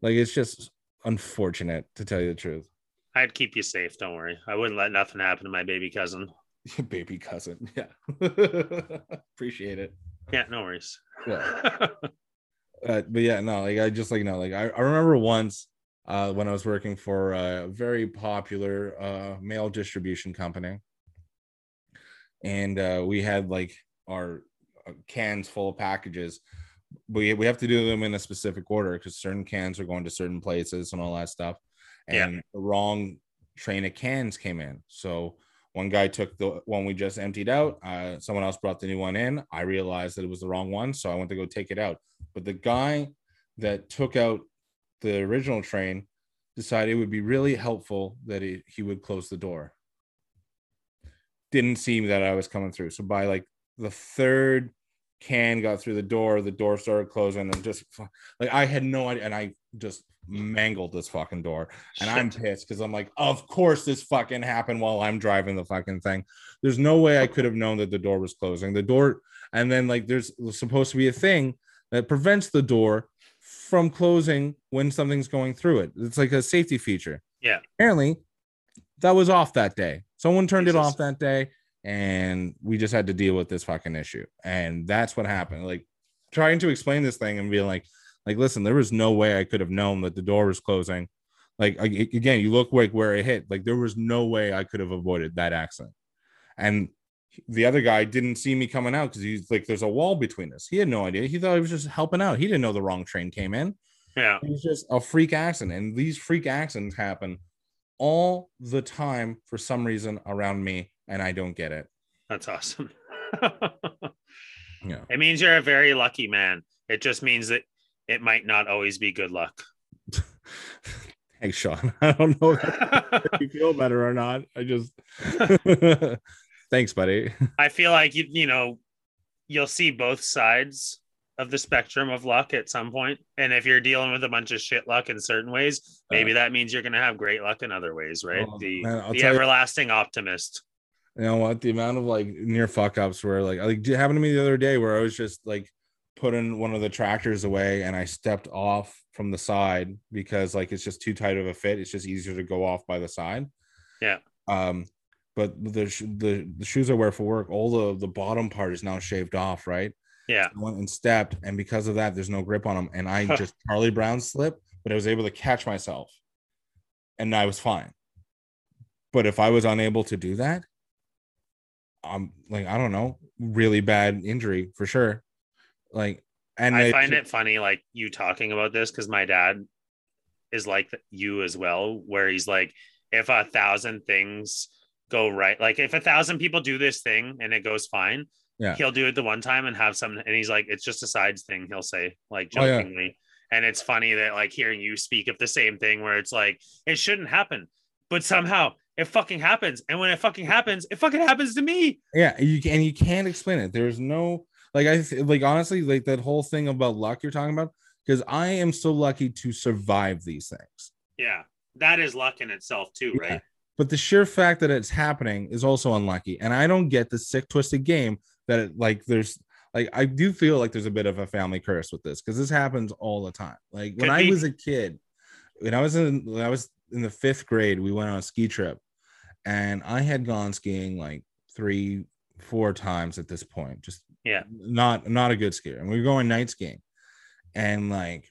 like it's just unfortunate to tell you the truth. I'd keep you safe. Don't worry. I wouldn't let nothing happen to my baby cousin. <laughs> baby cousin. <laughs> Yeah. <laughs> Appreciate it. Yeah, no worries. Yeah. uh, but yeah, no, like I just like no, like I, I remember once uh when I was working for a very popular uh mail distribution company. And uh we had like our uh, cans full of packages. We we have to do them in a specific order because certain cans are going to certain places and all that stuff. And Yeah. the wrong train of cans came in. So one guy took the one we just emptied out. Uh, someone else brought the new one in. I realized that it was the wrong one, so I went to go take it out. But the guy that took out the original train decided it would be really helpful that he, he would close the door. Didn't see that I was coming through. So by like the third can got through the door, the door started closing and just like I had no idea. And I just mangled this fucking door. And I'm pissed because I'm like, of course this fucking happened while I'm driving the fucking thing. There's no way I could have known that the door was closing. The door, and then like there's supposed to be a thing that prevents the door from closing when something's going through it. It's like a safety feature. Yeah. Apparently, that was off that day. Someone turned it off that day, and we just had to deal with this fucking issue. And that's what happened. Like trying to explain this thing and being like, like, listen, there was no way I could have known that the door was closing. Like again, you look like where it hit. Like there was no way I could have avoided that accident. And the other guy didn't see me coming out because he's like, there's a wall between us. He had no idea. He thought he was just helping out. He didn't know the wrong train came in. Yeah. It was just a freak accident. And these freak accidents happen all the time for some reason around me. And I don't get it. That's awesome. <laughs> Yeah. It means you're a very lucky man. It just means that it might not always be good luck. <laughs> Hey, Sean. <laughs> I don't know if <laughs> you feel better or not. I just thanks, buddy. I feel like you you know you'll see both sides of the spectrum of luck at some point. And if you're dealing with a bunch of shit luck in certain ways, uh, maybe that means you're gonna have great luck in other ways, right? Well, the man, the tell you- everlasting optimist. You know what? The amount of like near fuck ups where like like it happened to me the other day where I was just like putting one of the tractors away and I stepped off from the side because like it's just too tight of a fit. It's just easier to go off by the side. Yeah. Um, but the the the shoes I wear for work, all the the bottom part is now shaved off, right? Yeah. I went and stepped, and because of that, there's no grip on them, and I just Charlie Brown slip, but I was able to catch myself, and I was fine. But if I was unable to do that, I'm like I don't know, really bad injury for sure. Like, and I find it funny, like you talking about this, because my dad is like you as well, where he's like, if a thousand things go right, like if a thousand people do this thing and it goes fine, Yeah. he'll do it the one time and have some, and he's like, it's just a sides thing, he'll say, like Oh, yeah. jokingly. And it's funny that like hearing you speak of the same thing where it's like, it shouldn't happen, but somehow it fucking happens. And when it fucking happens, it fucking happens to me. yeah you can and you can't explain it there's no like i th- like honestly like that whole thing about luck you're talking about because i am so lucky to survive these things Yeah. That is luck in itself too, Yeah. right? but the sheer fact that it's happening is also unlucky and i don't get the sick twisted game that it like there's like i do feel like there's a bit of a family curse with this because this happens all the time like when Could i be. was a kid when i was in when i was in the fifth grade we went on a ski trip and i had gone skiing like three four times at this point just Yeah. not not a good skier and we were going night skiing and like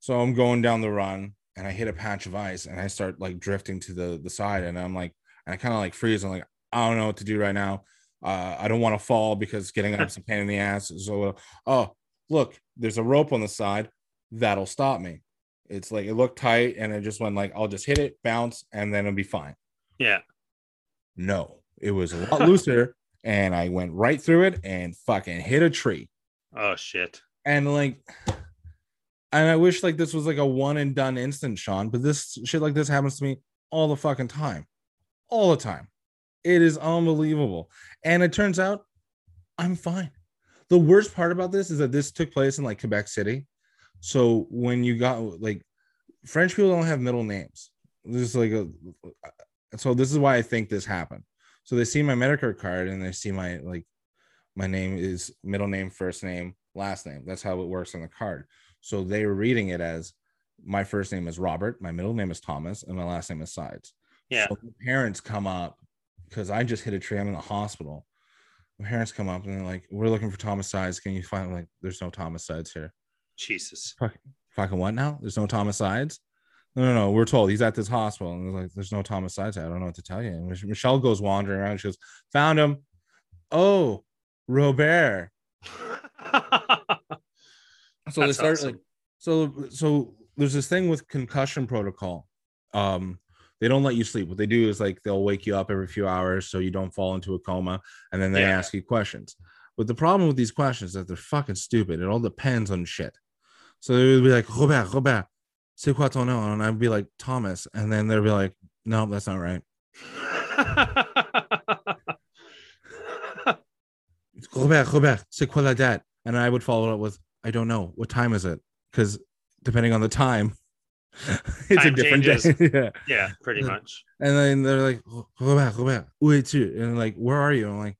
so i'm going down the run and i hit a patch of ice and i start like drifting to the the side. And i'm like and i kind of like freeze. I'm like i don't know what to do right now. Uh i don't want to fall because getting up is a pain in the ass. So oh look there's a rope on the side that'll stop me. It's like it looked tight and it just went like i'll just hit it bounce and then it'll be fine. Yeah. no it was a lot looser and i went right through it and fucking hit a tree Oh shit. and like and i wish like this was like a one and done instant sean but this shit like this happens to me all the fucking time all the time it is unbelievable and it turns out i'm fine the worst part about this is that this took place in like quebec city So when you got like French people don't have middle names. This is like a so this is why I think this happened. So they see my Medicare card and they see my like my name is middle name, first name, last name. That's how it works on the card. So they were reading it as my first name is Robert, my middle name is Thomas, and my last name is Sides. Yeah. So my parents come up because I just hit a tree. I'm in the hospital. My parents come up and they're like, "We're looking for Thomas Sides. Can you find like there's no Thomas Sides here? Jesus. Fucking what now? There's no Thomas Sides." No, no, no. We're told he's at this hospital, and like, "There's no Thomas Sides. I don't know what to tell you." And Michelle goes wandering around. She goes, "Found him. Oh, Robert." <laughs> so they start awesome. like so so there's this thing with concussion protocol um they don't let you sleep what they do is like they'll wake you up every few hours so you don't fall into a coma and then they Yeah. ask you questions but the problem with these questions is that they're fucking stupid it all depends on shit so they would be like robert robert c'est quoi ton nom and i'd be like thomas and then they'd be like no that's not right robert robert c'est quoi la date and i would follow up with i don't know what time is it because depending on the time <laughs> it's a different changes. day <laughs> yeah yeah, pretty much. and then they're like, Robert, Robert, où es-tu? And like, where are you? I'm like,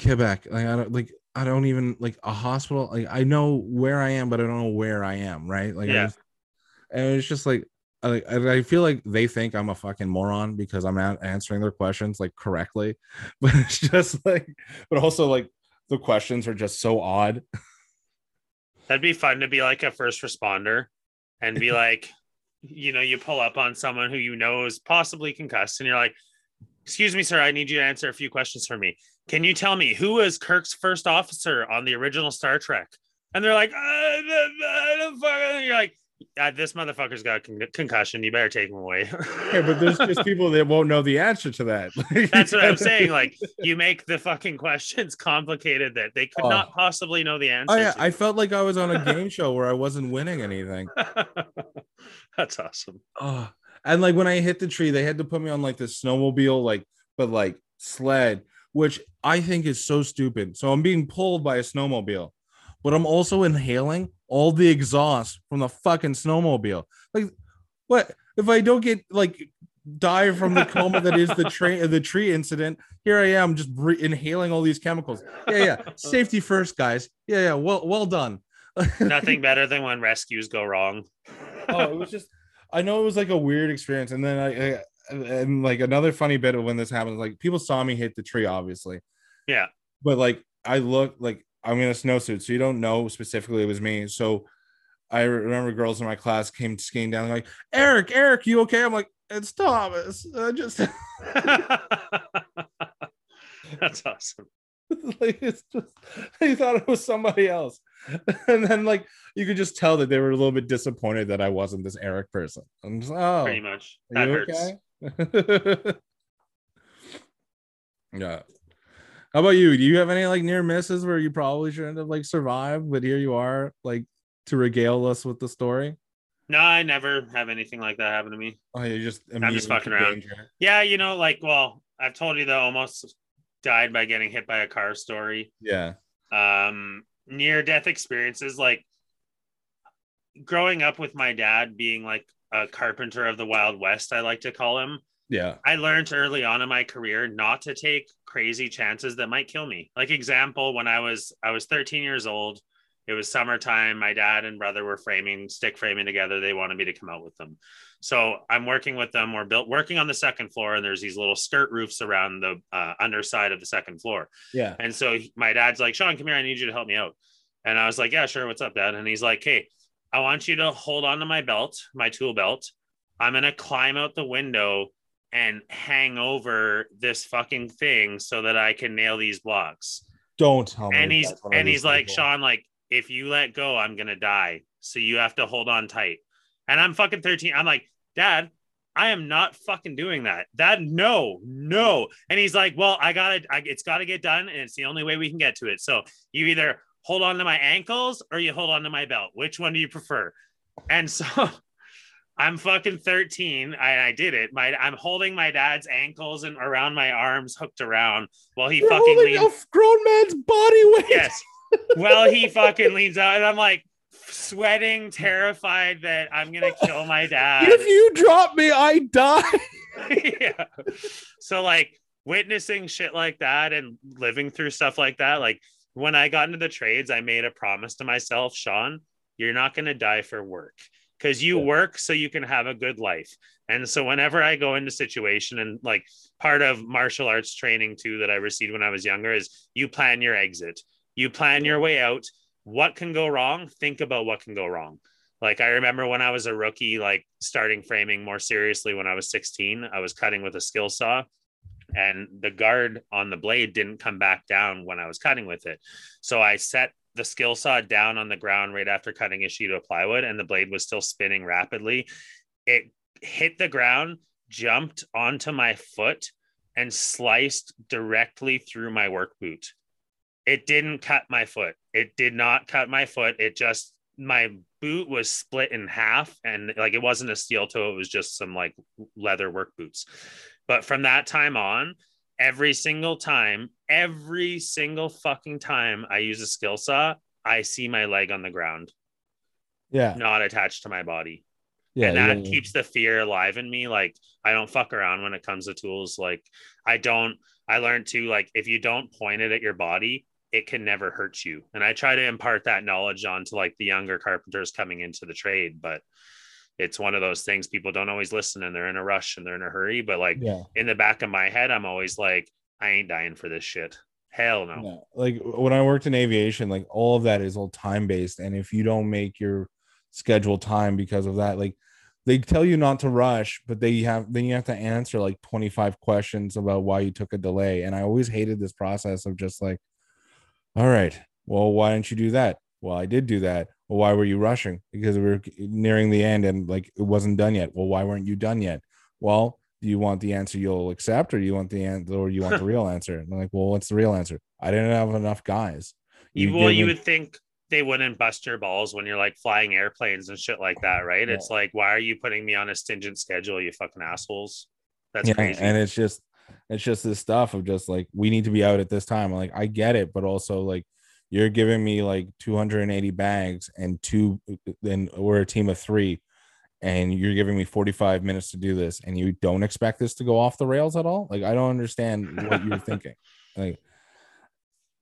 Quebec. Like, I don't like, I don't even like a hospital. Like, I know where I am, but I don't know where I am. Right? Like, Yeah. And it's just like, I, I feel like they think I'm a fucking moron because I'm not answering their questions like correctly, <laughs> but it's just like, but also like the questions are just so odd. That'd be fun to be like a first responder and be <laughs> like, you know, you pull up on someone who you know is possibly concussed, and you're like, "Excuse me, sir, I need you to answer a few questions for me. Can you tell me who was Kirk's first officer on the original Star Trek?" And they're like, uh, I don't fucking-" you're like, "Ah, "This motherfucker's got con- concussion. You better take him away." Yeah, but there's <laughs> just people that won't know the answer to that. <laughs> That's what I'm saying. Like, you make the fucking questions complicated that they could Oh. not possibly know the answer. Oh yeah. I felt like I was on a game <laughs> show where I wasn't winning anything. That's awesome. Oh, and like when I hit the tree, they had to put me on like the snowmobile, like but like sled, which I think is so stupid. So I'm being pulled by a snowmobile, but I'm also inhaling all the exhaust from the fucking snowmobile. Like, what if I don't get like die from the coma that is the <laughs> train the tree incident? Here I am, just bre- inhaling all these chemicals. Yeah, yeah. <laughs> Safety first, guys. Yeah, yeah. Well, well done. <laughs> Nothing better than when rescues go wrong. oh, it was just I know it was like a weird experience, and then I, I and like another funny bit of when this happened, like people saw me hit the tree, obviously, Yeah. but like I look like I'm in a snowsuit, so you don't know specifically it was me. So I remember girls in my class came skiing down, like Eric, Eric, you okay? I'm like, it's Thomas. I just <laughs> That's awesome. <laughs> like it's just they thought it was somebody else, <laughs> and then like you could just tell that they were a little bit disappointed that I wasn't this Eric person. I'm just oh, Pretty much. That hurts. okay? yeah. How about you? Do you have any like near misses where you probably shouldn't have like survived, but here you are, like to regale us with the story? No, I never have anything like that happen to me. Oh, you're just I'm just fucking around. danger. Yeah, you know, like, well, I've told you that I almost died by getting hit by a car story. Yeah. Um, near death experiences, like growing up with my dad being like a carpenter of the Wild West, I like to call him. Yeah. I learned early on in my career not to take crazy chances that might kill me. Like example, when I was I was 13 years old, it was summertime. My dad and brother were framing, stick framing together. They wanted me to come out with them. So I'm working with them. We're built working on the second floor, and there's these little skirt roofs around the uh, underside of the second floor. Yeah. And so he- my dad's like, Sean, come here. I need you to help me out. And I was like, Yeah, sure. What's up, dad? And he's like, Hey, I want you to hold on to my belt, my tool belt. I'm going to climb out the window and hang over this fucking thing so that I can nail these blocks. Don't tell me. And he's that's one of and he's like, people. Sean, like, if you let go, I'm gonna die. So you have to hold on tight. And I'm fucking 13. I'm like, Dad, I am not fucking doing that. Dad, no, no. And he's like, Well, I gotta, I, it's gotta get done, and it's the only way we can get to it. So you either hold on to my ankles or you hold on to my belt. Which one do you prefer? And <laughs> so I'm fucking 13. I, I did it. My I'm holding my dad's ankles and around my arms hooked around while he You're fucking leans. a grown man's body weight. Yes. Well, he fucking leans out, and I'm like, sweating, terrified that I'm gonna kill my dad. if you drop me, I die. <laughs> <laughs> yeah. So like witnessing shit like that and living through stuff like that, like when I got into the trades, I made a promise to myself, Sean, you're not gonna die for work because you Yeah. work so you can have a good life. And so whenever I go into situation and like part of martial arts training too that I received when I was younger is you plan your exit. You plan your way out. What can go wrong? Think about what can go wrong. Like I remember when I was a rookie, like starting framing more seriously when I was 16, I was cutting with a skill saw and the guard on the blade didn't come back down when I was cutting with it. So I set the skill saw down on the ground right after cutting a sheet of plywood and the blade was still spinning rapidly. It hit the ground, jumped onto my foot, and sliced directly through my work boot. It didn't cut my foot. It did not cut my foot. It just, my boot was split in half and like it wasn't a steel toe, it was just some like leather work boots. But from that time on, every single time, every single fucking time I use a skill saw, I see my leg on the ground, Yeah, not attached to my body. Yeah, and that yeah, keeps the fear alive in me. Like i don't fuck around when it comes to tools. Like i don't i learned to like if you don't point it at your body it can never hurt you. And i try to impart that knowledge onto like the younger carpenters coming into the trade but it's one of those things people don't always listen and they're in a rush and they're in a hurry but like yeah. in the back of my head i'm always like i ain't dying for this shit hell no Yeah. Like when I worked in aviation, like all of that is all time based. And if you don't make your scheduled time because of that, like they tell you not to rush, but they have then you have to answer like 25 questions about why you took a delay. And I always hated this process of just like, all right, well, why didn't you do that? Well, I did do that. Well, why were you rushing? Because we were nearing the end and like it wasn't done yet. Well, why weren't you done yet? Well, do you want the answer you'll accept or do you want the answer or you want the <laughs> real answer? And I'm like, well, what's the real answer? I didn't have enough guys. you, well you would think they wouldn't bust your balls when you're like flying airplanes and shit like that right Yeah. it's like why are you putting me on a stingent schedule you fucking assholes that's yeah, crazy and it's just it's just this stuff of just like we need to be out at this time. Like I get it, but also like you're giving me like 280 bags and two then we're a team of three and you're giving me 45 minutes to do this and you don't expect this to go off the rails at all? Like i don't understand what you're thinking. Like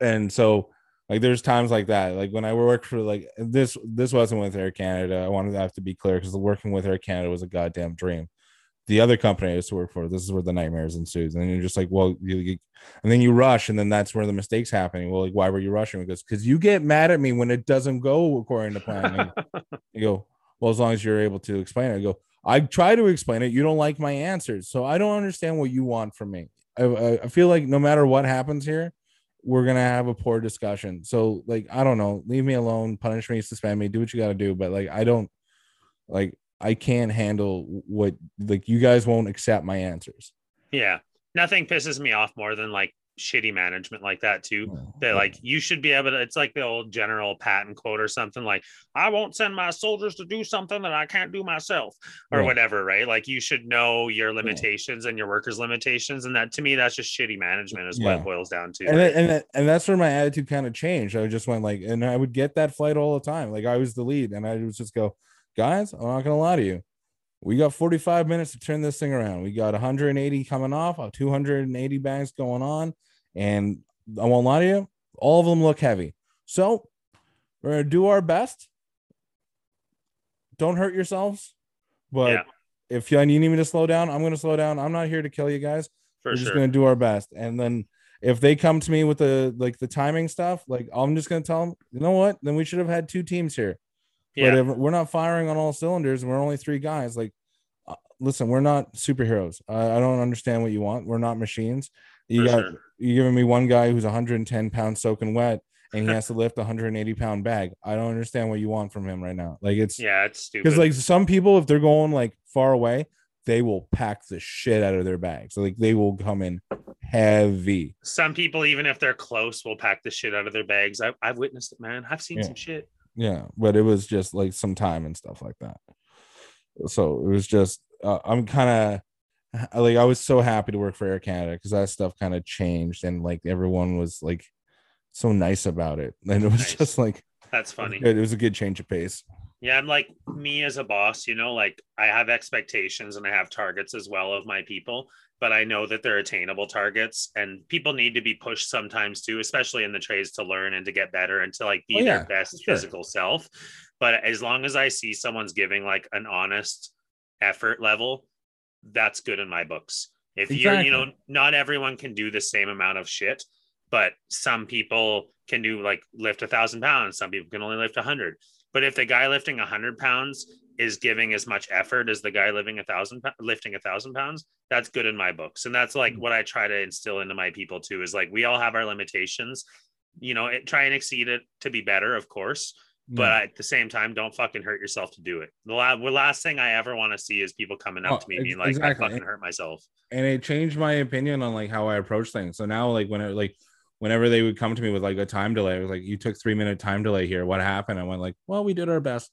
and so like there's times like that. Like when i worked for like this this wasn't with air canada. I wanted to have to be clear because working with air canada was a goddamn dream the other company i used to work for this is where the nightmares ensues and you're just like well you, you and then you rush and then that's where the mistakes happening. Well like why were you rushing? Because because you get mad at me when it doesn't go according to plan. <laughs> You go well as long as you're able to explain it. I go i try to explain it. You don't like my answers. So i don't understand what you want from me. I, I- feel like no matter what happens here we're gonna have a poor discussion. So like i don't know. Leave me alone. Punish me. Suspend me. Do what you got to do. But like i don't like i can't handle what like you guys won't accept my answers. Yeah. Nothing pisses me off more than like shitty management like that too. That like you should be able to it's like the old general Patton quote or something like i won't send my soldiers to do something that i can't do myself or Right. whatever right? Like you should know your limitations and your workers limitations and that to me that's just shitty management is what it boils down to and that- and that- and that's where my attitude kind of changed. I just went like, and I would get that flight all the time. Like I was the lead, and I would just go, guys, I'm not gonna lie to you. We got 45 minutes to turn this thing around. We got 180 coming off, uh, 280 bags going on, and I won't lie to you, all of them look heavy. So we're gonna do our best. Don't hurt yourselves, but Yeah. if you need me to slow down, I'm gonna slow down. I'm not here to kill you guys for we're sure just gonna do our best and then if they come to me with the like the timing stuff like i'm just gonna tell them you know what then we should have had two teams here yeah. but if we're not firing on all cylinders. And we're only three guys. Like uh, listen we're not superheroes. I, I don't understand what you want. We're not machines. You for got sure. you giving me one guy who's 110 pounds soaking wet and he has to lift a 180 pound bag. I don't understand what you want from him right now. Like it's yeah it's stupid. because like some people if they're going like far away they will pack the shit out of their bags. Like they will come in heavy. Some people even if they're close will pack the shit out of their bags. I, i've witnessed it man. I've seen Yeah. some shit yeah but it was just like some time and stuff like that so it was just uh, i'm kind of like i was so happy to work for air canada because that stuff kind of changed and like everyone was like so nice about it and it was Nice. just like That's funny. It was a good change of pace. Yeah, I'm like me as a boss, you know, like I have expectations and I have targets as well of my people, but I know that they're attainable targets and people need to be pushed sometimes too, especially in the trades to learn and to get better and to like be Oh, yeah, their best sure. physical self. But as long as I see someone's giving like an honest effort level, that's good in my books. If you're, you know, not everyone can do the same amount of shit, but some people can do like lift a thousand pounds, some people can only lift a hundred. But if the guy lifting a hundred pounds is giving as much effort as the guy living a thousand lifting a thousand pounds, that's good in my books. And that's like Mm. what I try to instill into my people too. Is like we all have our limitations. You know, it, try and exceed it to be better, of course. But at the same time, don't fucking hurt yourself to do it. The la- the last thing I ever want to see is people coming up Oh, to me being like, exactly. "I fucking hurt myself." and it changed my opinion on like how I approach things. So now, like when it like whenever they would come to me with like a time delay, I was like, "You took three minute time delay here. What happened?" I went like, "Well, we did our best.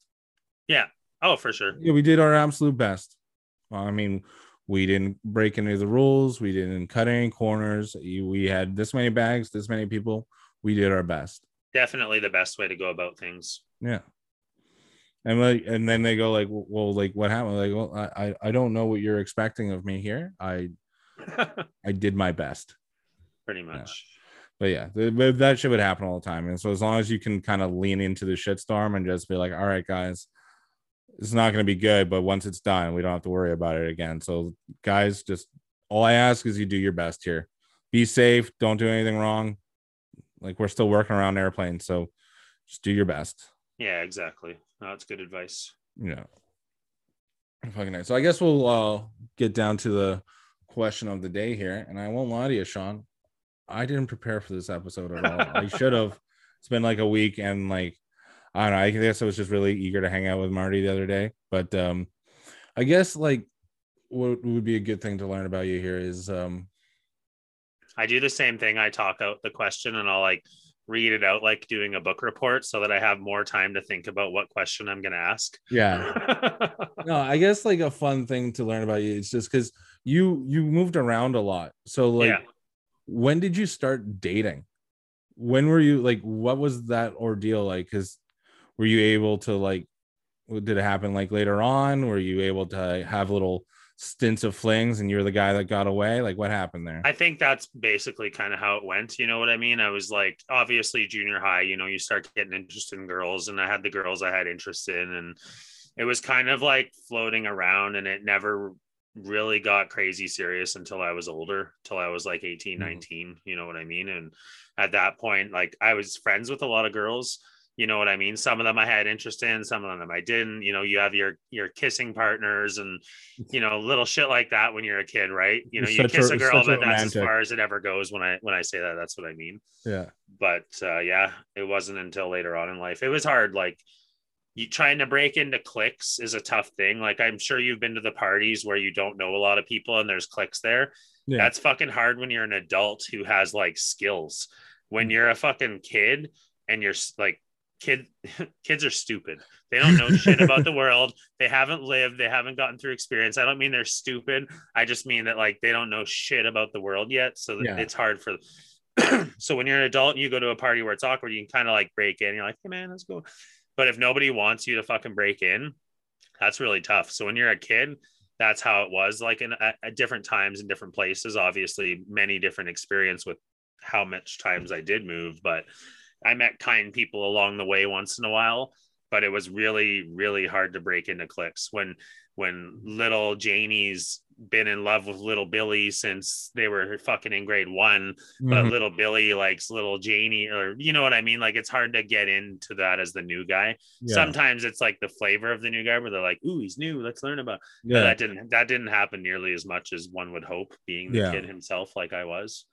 Oh, for sure. Yeah, we did our absolute best. Well, I mean, we didn't break any of the rules. We didn't cut any corners. We had this many bags, this many people. We did our best. Definitely the best way to go about things. Yeah." And like, and then they go like, "Well, like what happened?" Like, well, I, I, I don't know what you're expecting of me here. I, <laughs> I did my best. Pretty much. but yeah, th- but that shit would happen all the time. And so as long as you can kind of lean into the shitstorm and just be like, all right, guys, it's not going to be good, but once it's done, we don't have to worry about it again. So guys, just all I ask is you do your best here. Be safe. Don't do anything wrong. Like we're still working around airplanes, so just do your best. Yeah, exactly. No, that's good advice. Yeah. Fucking nice. So I guess we'll uh, get down to the question of the day here, and I won't lie to you, Sean. I didn't prepare for this episode at all. I <laughs> should have. It's been like a week, and like I don't know. I guess I was just really eager to hang out with Marty the other day. But um, I guess like what would be a good thing to learn about you here is um, I do the same thing. I talk out the question and I'll like read it out like doing a book report so that I have more time to think about what question I'm going to ask. yeah. <laughs> no, I guess like a fun thing to learn about you is just because you you moved around a lot. So like, Yeah. when did you start dating? When were you like? What was that ordeal like? Because were you able to like? Did it happen like later on? Were you able to have little stints of flings, and you're the guy that got away? Like, what happened there? I think that's basically kind of how it went. You know what I mean? I was like, obviously, junior high, you know, you start getting interested in girls, and I had the girls I had interest in, and it was kind of like floating around, and it never really got crazy serious until I was older, till I was like 18, Mhm. 19. You know what I mean? And at that point, like, I was friends with a lot of girls. You know what I mean? Some of them I had interest in, some of them I didn't. You know, you have your your kissing partners and you know little shit like that when you're a kid, right? You know, you such a- kiss a girl, but that's as far as it ever goes. When I when I say that, that's what I mean. yeah, But uh, yeah, it wasn't until later on in life. It was hard. Like you trying to break into cliques is a tough thing. Like I'm sure you've been to the parties where you don't know a lot of people and there's cliques there. Yeah. That's fucking hard when you're an adult who has like skills. When you're a fucking kid and you're like kid <laughs> kids are stupid. They don't know shit about the world. They haven't lived, they haven't gotten through experience. I don't mean they're stupid. I just mean that like they don't know shit about the world yet. So Yeah. it's hard for <clears throat> so when you're an adult and you go to a party where it's awkward, you can kind of like break in. You're like, hey man, let's go. But if nobody wants you to fucking break in, that's really tough. So when you're a kid, that's how it was like in at, at different times in different places. Obviously, many different experience with how much times I did move, but I met kind people along the way once in a while. But it was really, really hard to break into cliques when when little Janie's been in love with little Billy since they were fucking in grade one but Mhm. little Billy likes little Janie, or you know what I mean? Like it's hard to get into that as the new guy. yeah, Sometimes it's like the flavor of the new guy where they're like, "Ooh, he's new. Let's learn about." But yeah. that didn't that didn't happen nearly as much as one would hope, being the Yeah. kid himself, like I was.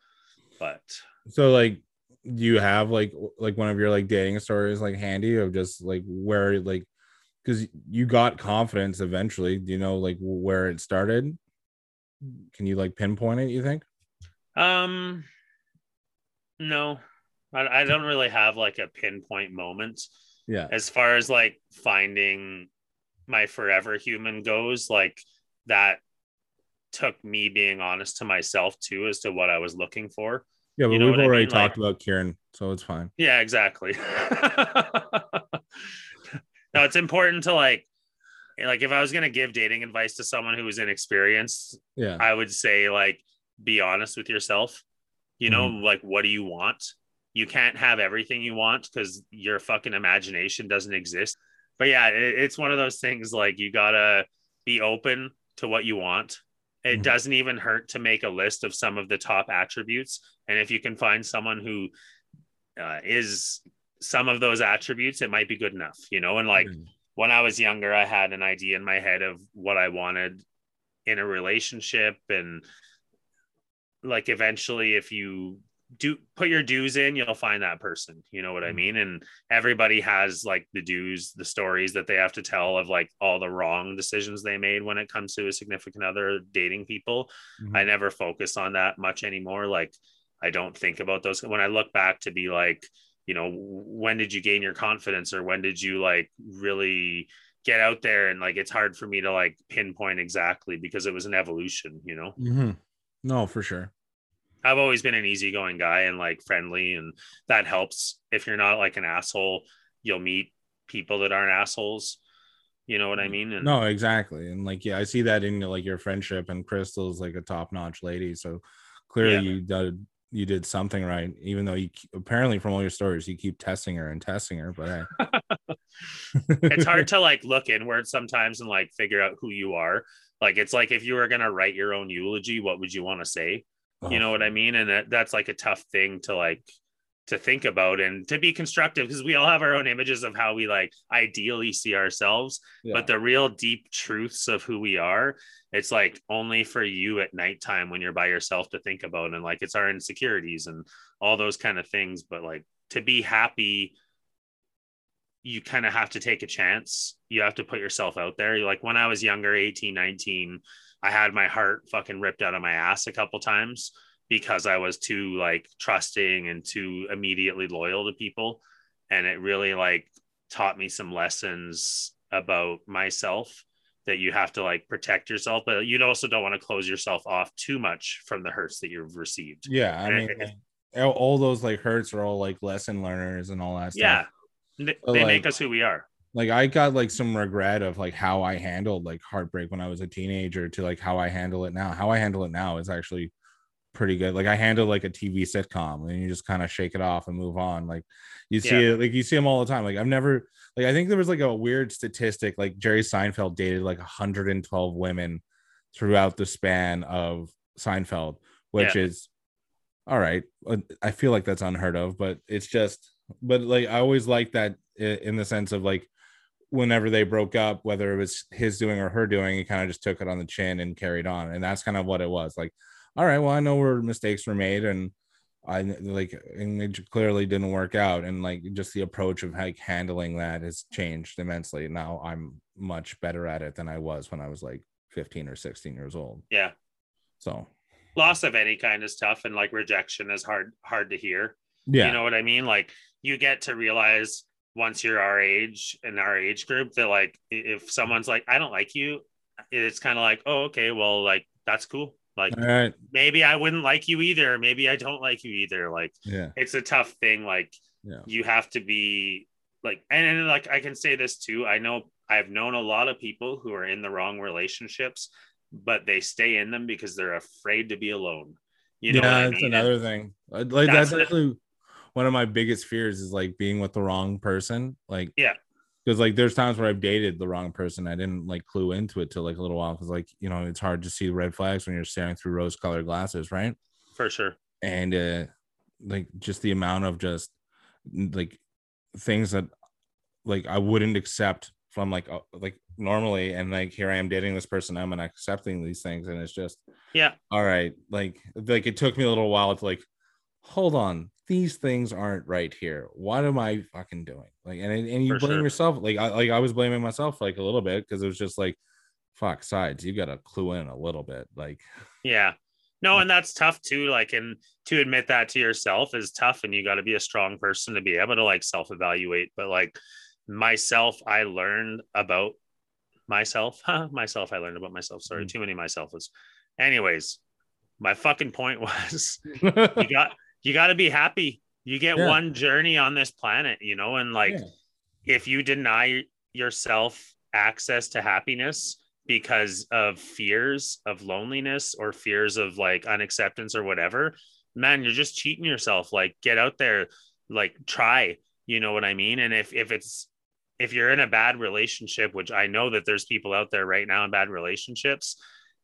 But So like, do you have like like one of your like dating stories like handy of just like where like because you got confidence eventually? Do you know like where it started? Can you like pinpoint it? You think? um, no, I, I don't really have like a pinpoint moment. Yeah. as far as like finding my forever human goes like that took me being honest to myself too as to what i was looking for Yeah, but You know we've what I already mean? talked Like- about Kieran, so it's fine. Yeah, exactly. <laughs> no, it's important to like like if I was gonna give dating advice to someone who was inexperienced, Yeah. I would say like be honest with yourself. You know, Mm-hmm. like what do you want? You can't have everything you want because your fucking imagination doesn't exist. But yeah, it, it's one of those things like you gotta be open to what you want. It Mhm. doesn't even hurt to make a list of some of the top attributes. And if you can find someone who uh, is some of those attributes, it might be good enough, you know. And like Mhm. when I was younger, I had an idea in my head of what I wanted in a relationship. And like eventually, if you do put your dues in, you'll find that person. You know what I Mhm. mean? And everybody has like the dues, the stories that they have to tell of like all the wrong decisions they made when it comes to a significant other dating people. Mhm. I never focus on that much anymore. Like I don't think about those when I look back to be like, you know, when did you gain your confidence or when did you like really get out there and like it's hard for me to like pinpoint exactly because it was an evolution, you know. mm-hmm. No, for sure. I've always been an easygoing guy and like friendly and that helps. If you're not like an asshole, you'll meet people that aren't assholes. You know what I mm. mean? And No, exactly. And like, yeah, I see that in like your friendship and Crystal's like a top notch lady. So clearly Yeah. you did you did something right, even though you apparently from all your stories you keep testing her and testing her. But hey. <laughs> it's hard to <laughs> like look inward sometimes and like figure out who you are. Like it's like if you were gonna write your own eulogy, what would you want to say? You know what I mean? And that, that's like a tough thing to like to think about and to be constructive because we all have our own images of how we like ideally see ourselves, Yeah. but the real deep truths of who we are, it's like only for you at nighttime when you're by yourself to think about. And like it's our insecurities and all those kind of things. But like to be happy, you kind of have to take a chance. You have to put yourself out there. You're like when I was younger, 18, 19, I had my heart fucking ripped out of my ass a couple times because I was too like trusting and too immediately loyal to people. And it really like taught me some lessons about myself that you have to like protect yourself, but you also don't want to close yourself off too much from the hurts that you've received. yeah, I And mean it- all- those like hurts are all like lesson learners and all that stuff. Yeah. They, So, they like- make us who we are. Like I got like some regret of like how I handled like heartbreak when I was a teenager to like how I handle it now. How I handle it now is actually pretty good. Like I handle like a TV sitcom and you just kind of shake it off and move on. Like you see Yeah. it, like you see them all the time. Like I've never like I think there was like a weird statistic like Jerry Seinfeld dated like 112 women throughout the span of Seinfeld, which is all right. uh, I feel like that's unheard of, but it's just but like I always like that in the sense of like whenever they broke up, whether it was his doing or her doing, he kind of just took it on the chin and carried on. And that's kind of what it was. Like, all right, well, I know where mistakes were made and I like and it clearly didn't work out. And like just the approach of like handling that has changed immensely. Now I'm much better at it than I was when I was like 15 or 16 years old. Yeah. So Loss of any kind is tough and like rejection is hard hard to hear. yeah. You know what I mean? Like you get to realize once you're our age in our age group that like if someone's like, I don't like you, it's kind of like, oh, okay, well, like that's cool. Like right. maybe I wouldn't like you either. Maybe I don't like you either. Like Yeah. it's a tough thing. Like Yeah. you have to be like, and, and like I can say this too. I know I've known a lot of people who are in the wrong relationships, but they stay in them because they're afraid to be alone. You know yeah, I that's mean? another thing. Like That's that's, actually one of my biggest fears is like being with the wrong person. Like, Yeah. because like there's times where I've dated the wrong person. I didn't like clue into it till like a little while because like you know it's hard to see red flags when you're staring through rose-colored glasses, right? For sure. And uh like just the amount of just like things that like I wouldn't accept from like uh, like normally, and like here I am dating this person, I'm and accepting these things, and it's just Yeah. all right like like it took me a little while to like hold on these things aren't right here what am i fucking doing like and and you For blame sure. yourself like i like i was blaming myself like a little bit because it was just like fuck sides you gotta clue in a little bit like Yeah. No, and that's tough too. Like, and to admit that to yourself is tough, and you got to be a strong person to be able to like self evaluate. But like myself, I learned about myself. Huh? <laughs> Myself, I learned about myself. Sorry, Mm. too many myself was. Anyways, my fucking point <laughs> was <laughs> you got you got to be happy. You get Yeah. one journey on this planet, you know, and like Yeah. if you deny yourself access to happiness because of fears of loneliness or fears of like unacceptance or whatever, man, you're just cheating yourself. Like get out there, like try, you know what I mean? And if if it's if you're in a bad relationship, which I know that there's people out there right now in bad relationships,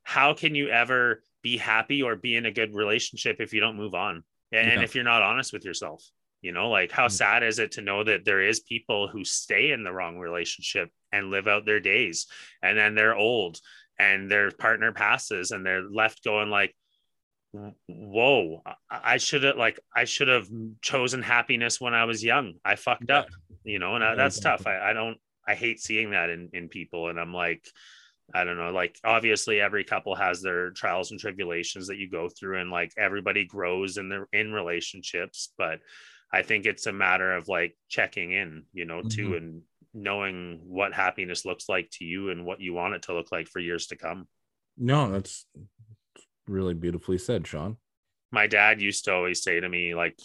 how can you ever be happy or be in a good relationship if you don't move on? And Yeah. if you're not honest with yourself, you know, like how Mm. sad is it to know that there is people who stay in the wrong relationship and live out their days and then they're old and their partner passes and they're left going like whoa i should have like i should have chosen happiness when i was young i fucked up you know and I, Yeah, that's tough. I, I don't i hate seeing that in in people and i'm like i don't know like obviously every couple has their trials and tribulations that you go through and like everybody grows in their in relationships but i think it's a matter of like checking in you know too Mhm. and knowing what happiness looks like to you and what you want it to look like for years to come No, that's really beautifully said, Sean. my dad used to always say to me like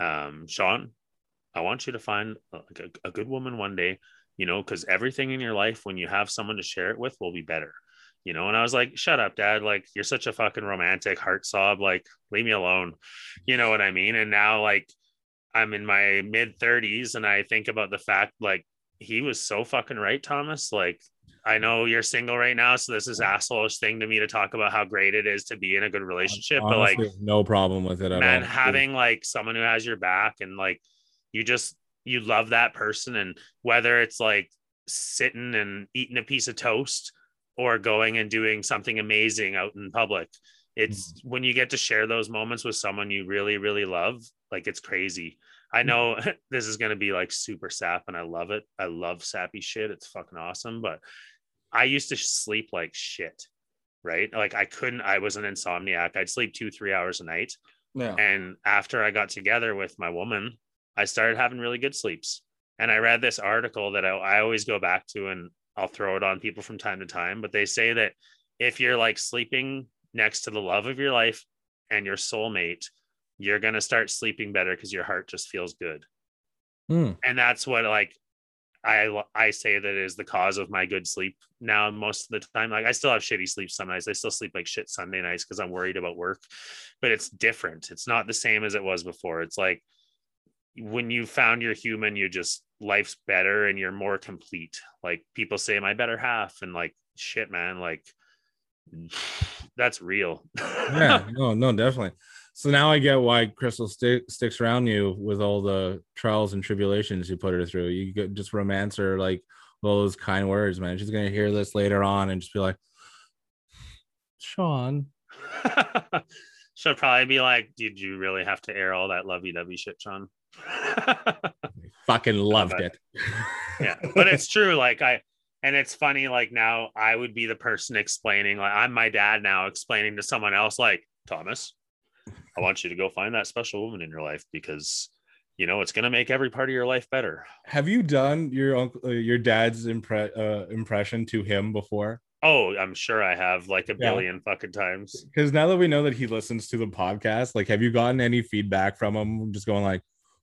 um sean i want you to find a, a good woman one day you know because everything in your life when you have someone to share it with will be better you know and i was like shut up dad like you're such a fucking romantic heart sob like leave me alone you know what i mean and now like i'm in my mid 30s and i think about the fact like he was so fucking right thomas like I know you're single right now, so this is assholeish thing to me to talk about how great it is to be in a good relationship. but like, no problem with it at man all. having like someone who has your back and like you just you love that person and whether it's like sitting and eating a piece of toast or going and doing something amazing out in public it's Mm-hmm. when you get to share those moments with someone you really really love like it's crazy Mm-hmm. i know <laughs> this is going to be like super sap and i love it i love sappy shit it's fucking awesome but i used to sleep like shit right like i couldn't i was an insomniac i'd sleep two three hours a night yeah. and after I got together with my woman, I started having really good sleeps. And I read this article that I, I always go back to and I'll throw it on people from time to time. But they say that if you're like sleeping next to the love of your life and your soulmate, you're going to start sleeping better because your heart just feels good. Hmm. And that's what like I I say that is the cause of my good sleep now most of the time. Like I still have shitty sleep some nights. I still sleep like shit Sunday nights because I'm worried about work, but it's different. It's not the same as it was before. It's like when you found your human, you just life's better and you're more complete. Like people say, my better half, and like shit, man, like <sighs> that's real. yeah, <laughs> no, no, definitely. So now I get why Crystal stick, sticks around you with all the trials and tribulations you put her through. You could just romance her like all those kind words, man. She's gonna hear this later on and just be like, Sean. <laughs> She'll probably be like, "Did you really have to air all that lovey-dovey shit, Sean?" <laughs> Fucking loved but- it. <laughs> yeah, but it's true. Like I, and it's funny. Like now, I would be the person explaining. Like I'm my dad now, explaining to someone else. Like Thomas, I want you to go find that special woman in your life because you know it's going to make every part of your life better. Have you done your uncle, uh, your dad's impre- uh, impression to him before? Oh, I'm sure I have like a Yeah. billion fucking times. Because now that we know that he listens to the podcast, like, have you gotten any feedback from him? Just going like,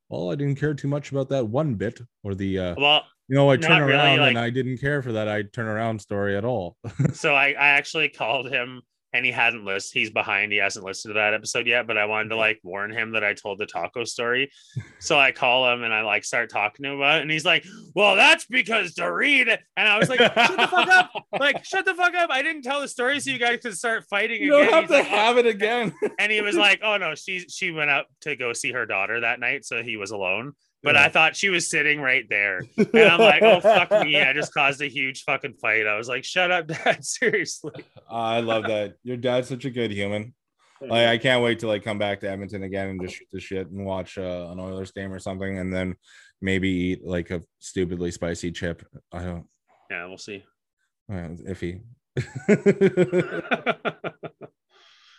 "Well, I didn't care too much about that one bit," or the, uh, Well, you know, I turn really, around like- and I didn't care for that. I turn around story at all. <laughs> so I, I actually called him and he hadn't listened. He's behind. He hasn't listened to that episode yet, but I wanted to mm-hmm. like warn him that I told the taco story. So I call him and I like start talking to him about it. And he's like, Well, that's because Dorit. And I was like, Shut the fuck up. <laughs> Like, shut the fuck up. I didn't tell the story so you guys could start fighting you don't again. have He's to like, have it again. <laughs> and he was <laughs> like, "Oh no, she she went up to go see her daughter that night, so he was alone." But Yeah. I thought she was sitting right there, <laughs> and I'm like, "Oh fuck me!" I just caused a huge fucking fight. I was like, "Shut up, <laughs> Dad! Seriously." I love that. Your dad's such a good human. Like, I can't wait to like come back to Edmonton again and just shoot the shit and watch uh, an Oilers game or something, and then maybe eat like a stupidly spicy chip. I don't. yeah, we'll see. Uh, iffy. <laughs>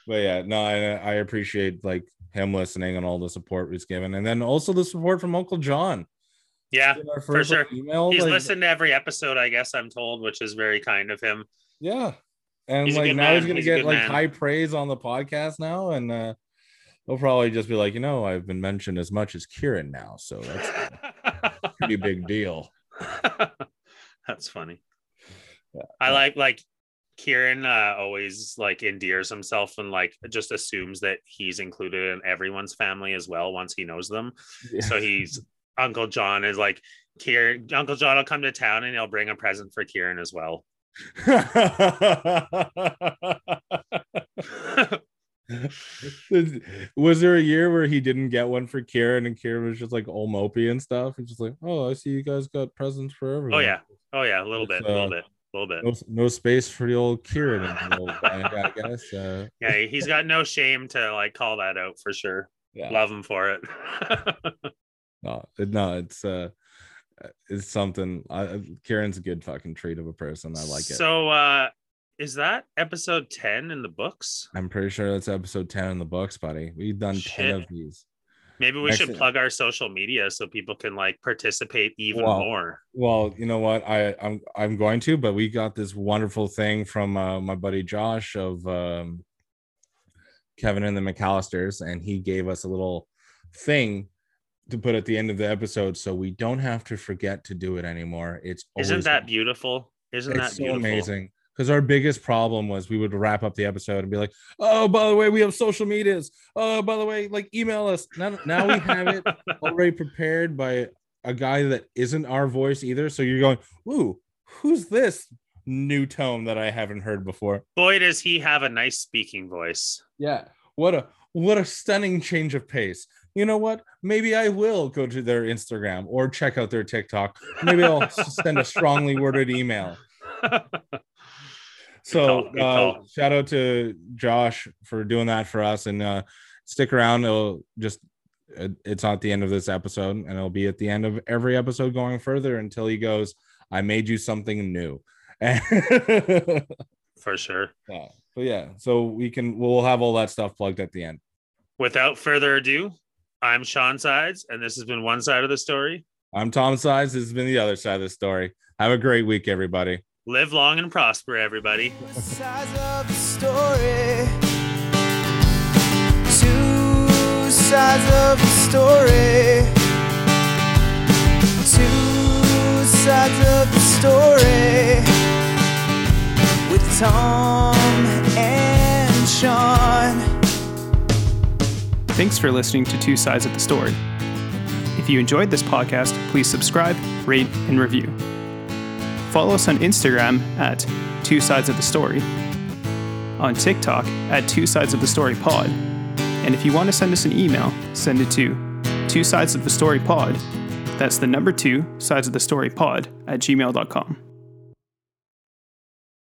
but yeah, no, I, I appreciate like him listening and all the support he's given, and then also the support from Uncle John. yeah, for sure. email, He's like, listened to every episode. I guess I'm told, which is very kind of him. Yeah. And He's like now he's gonna He's get like man. high praise on the podcast now. And uh He'll probably just be like, you know, I've been mentioned as much as Kieran now, so that's a <laughs> pretty big deal. <laughs> That's funny. Yeah. I like like Kieran uh, always like endears himself and like just assumes that he's included in everyone's family as well once he knows them. So he's Uncle John is like Kieran. Uncle John will come to town and he'll bring a present for Kieran as well. <laughs> was there a year where he didn't get one for Kieran and Kieran was just like all mopey and stuff? He's just like, oh, I see you guys got presents for everyone. oh yeah, oh yeah, a little bit, a little bit, a little bit. No, no space for the old Kieran the old bag, I <laughs> guess. Uh, Yeah, he's got no shame to like call that out for sure. yeah. Love him for it. <laughs> No, no, it's uh, it's something. I, Kieran's a good fucking treat of a person. I like it. So uh is that episode 10 in the books? I'm pretty sure that's episode ten in the books, buddy. We've done ten of these. Maybe we Next should thing- plug our social media so people can like participate even Well, more. Well, you know what? I I'm I'm going to, but we got this wonderful thing from uh, my buddy Josh of um, Kevin and the McAllisters, and he gave us a little thing to put at the end of the episode, so we don't have to forget to do it anymore. It's Isn't that beautiful? Isn't that so beautiful? amazing? Because our biggest problem was we would wrap up the episode and be like, "Oh, by the way, we have social medias. Oh, by the way, like email us." Now, now we have it <laughs> already prepared by a guy that isn't our voice either. So you're going, "Ooh, who's this new tone that I haven't heard before?" Boy, does he have a nice speaking voice. Yeah, what a what a stunning change of pace. You know what? Maybe I will go to their Instagram or check out their TikTok. Maybe I'll send a strongly worded email. <laughs> So call, good uh, shout out to Josh for doing that for us, and uh, stick around. It'll just it- it's not the end of this episode, and it'll be at the end of every episode going further until he goes, "I made you something new." <laughs> For sure. Yeah. but yeah, so we can we'll have all that stuff plugged at the end. Without further ado, I'm Sean Sides, and this has been one side of the story. I'm Tom Sides. This has been the other side of the story. Have a great week, everybody. Live long and prosper, everybody. The sides of the story. Two sides of the story. Two sides of the story. With Tom and Sean. Thanks for listening to Two Sides of the Story. If you enjoyed this podcast, please subscribe, rate, and review. Follow us on Instagram at Two Sides of the Story, on TikTok at Two Sides of the Story Pod, and if you want to send us an email, send it to Two Sides of the Story Pod. That's the number two sides of the story pod at gmail.com.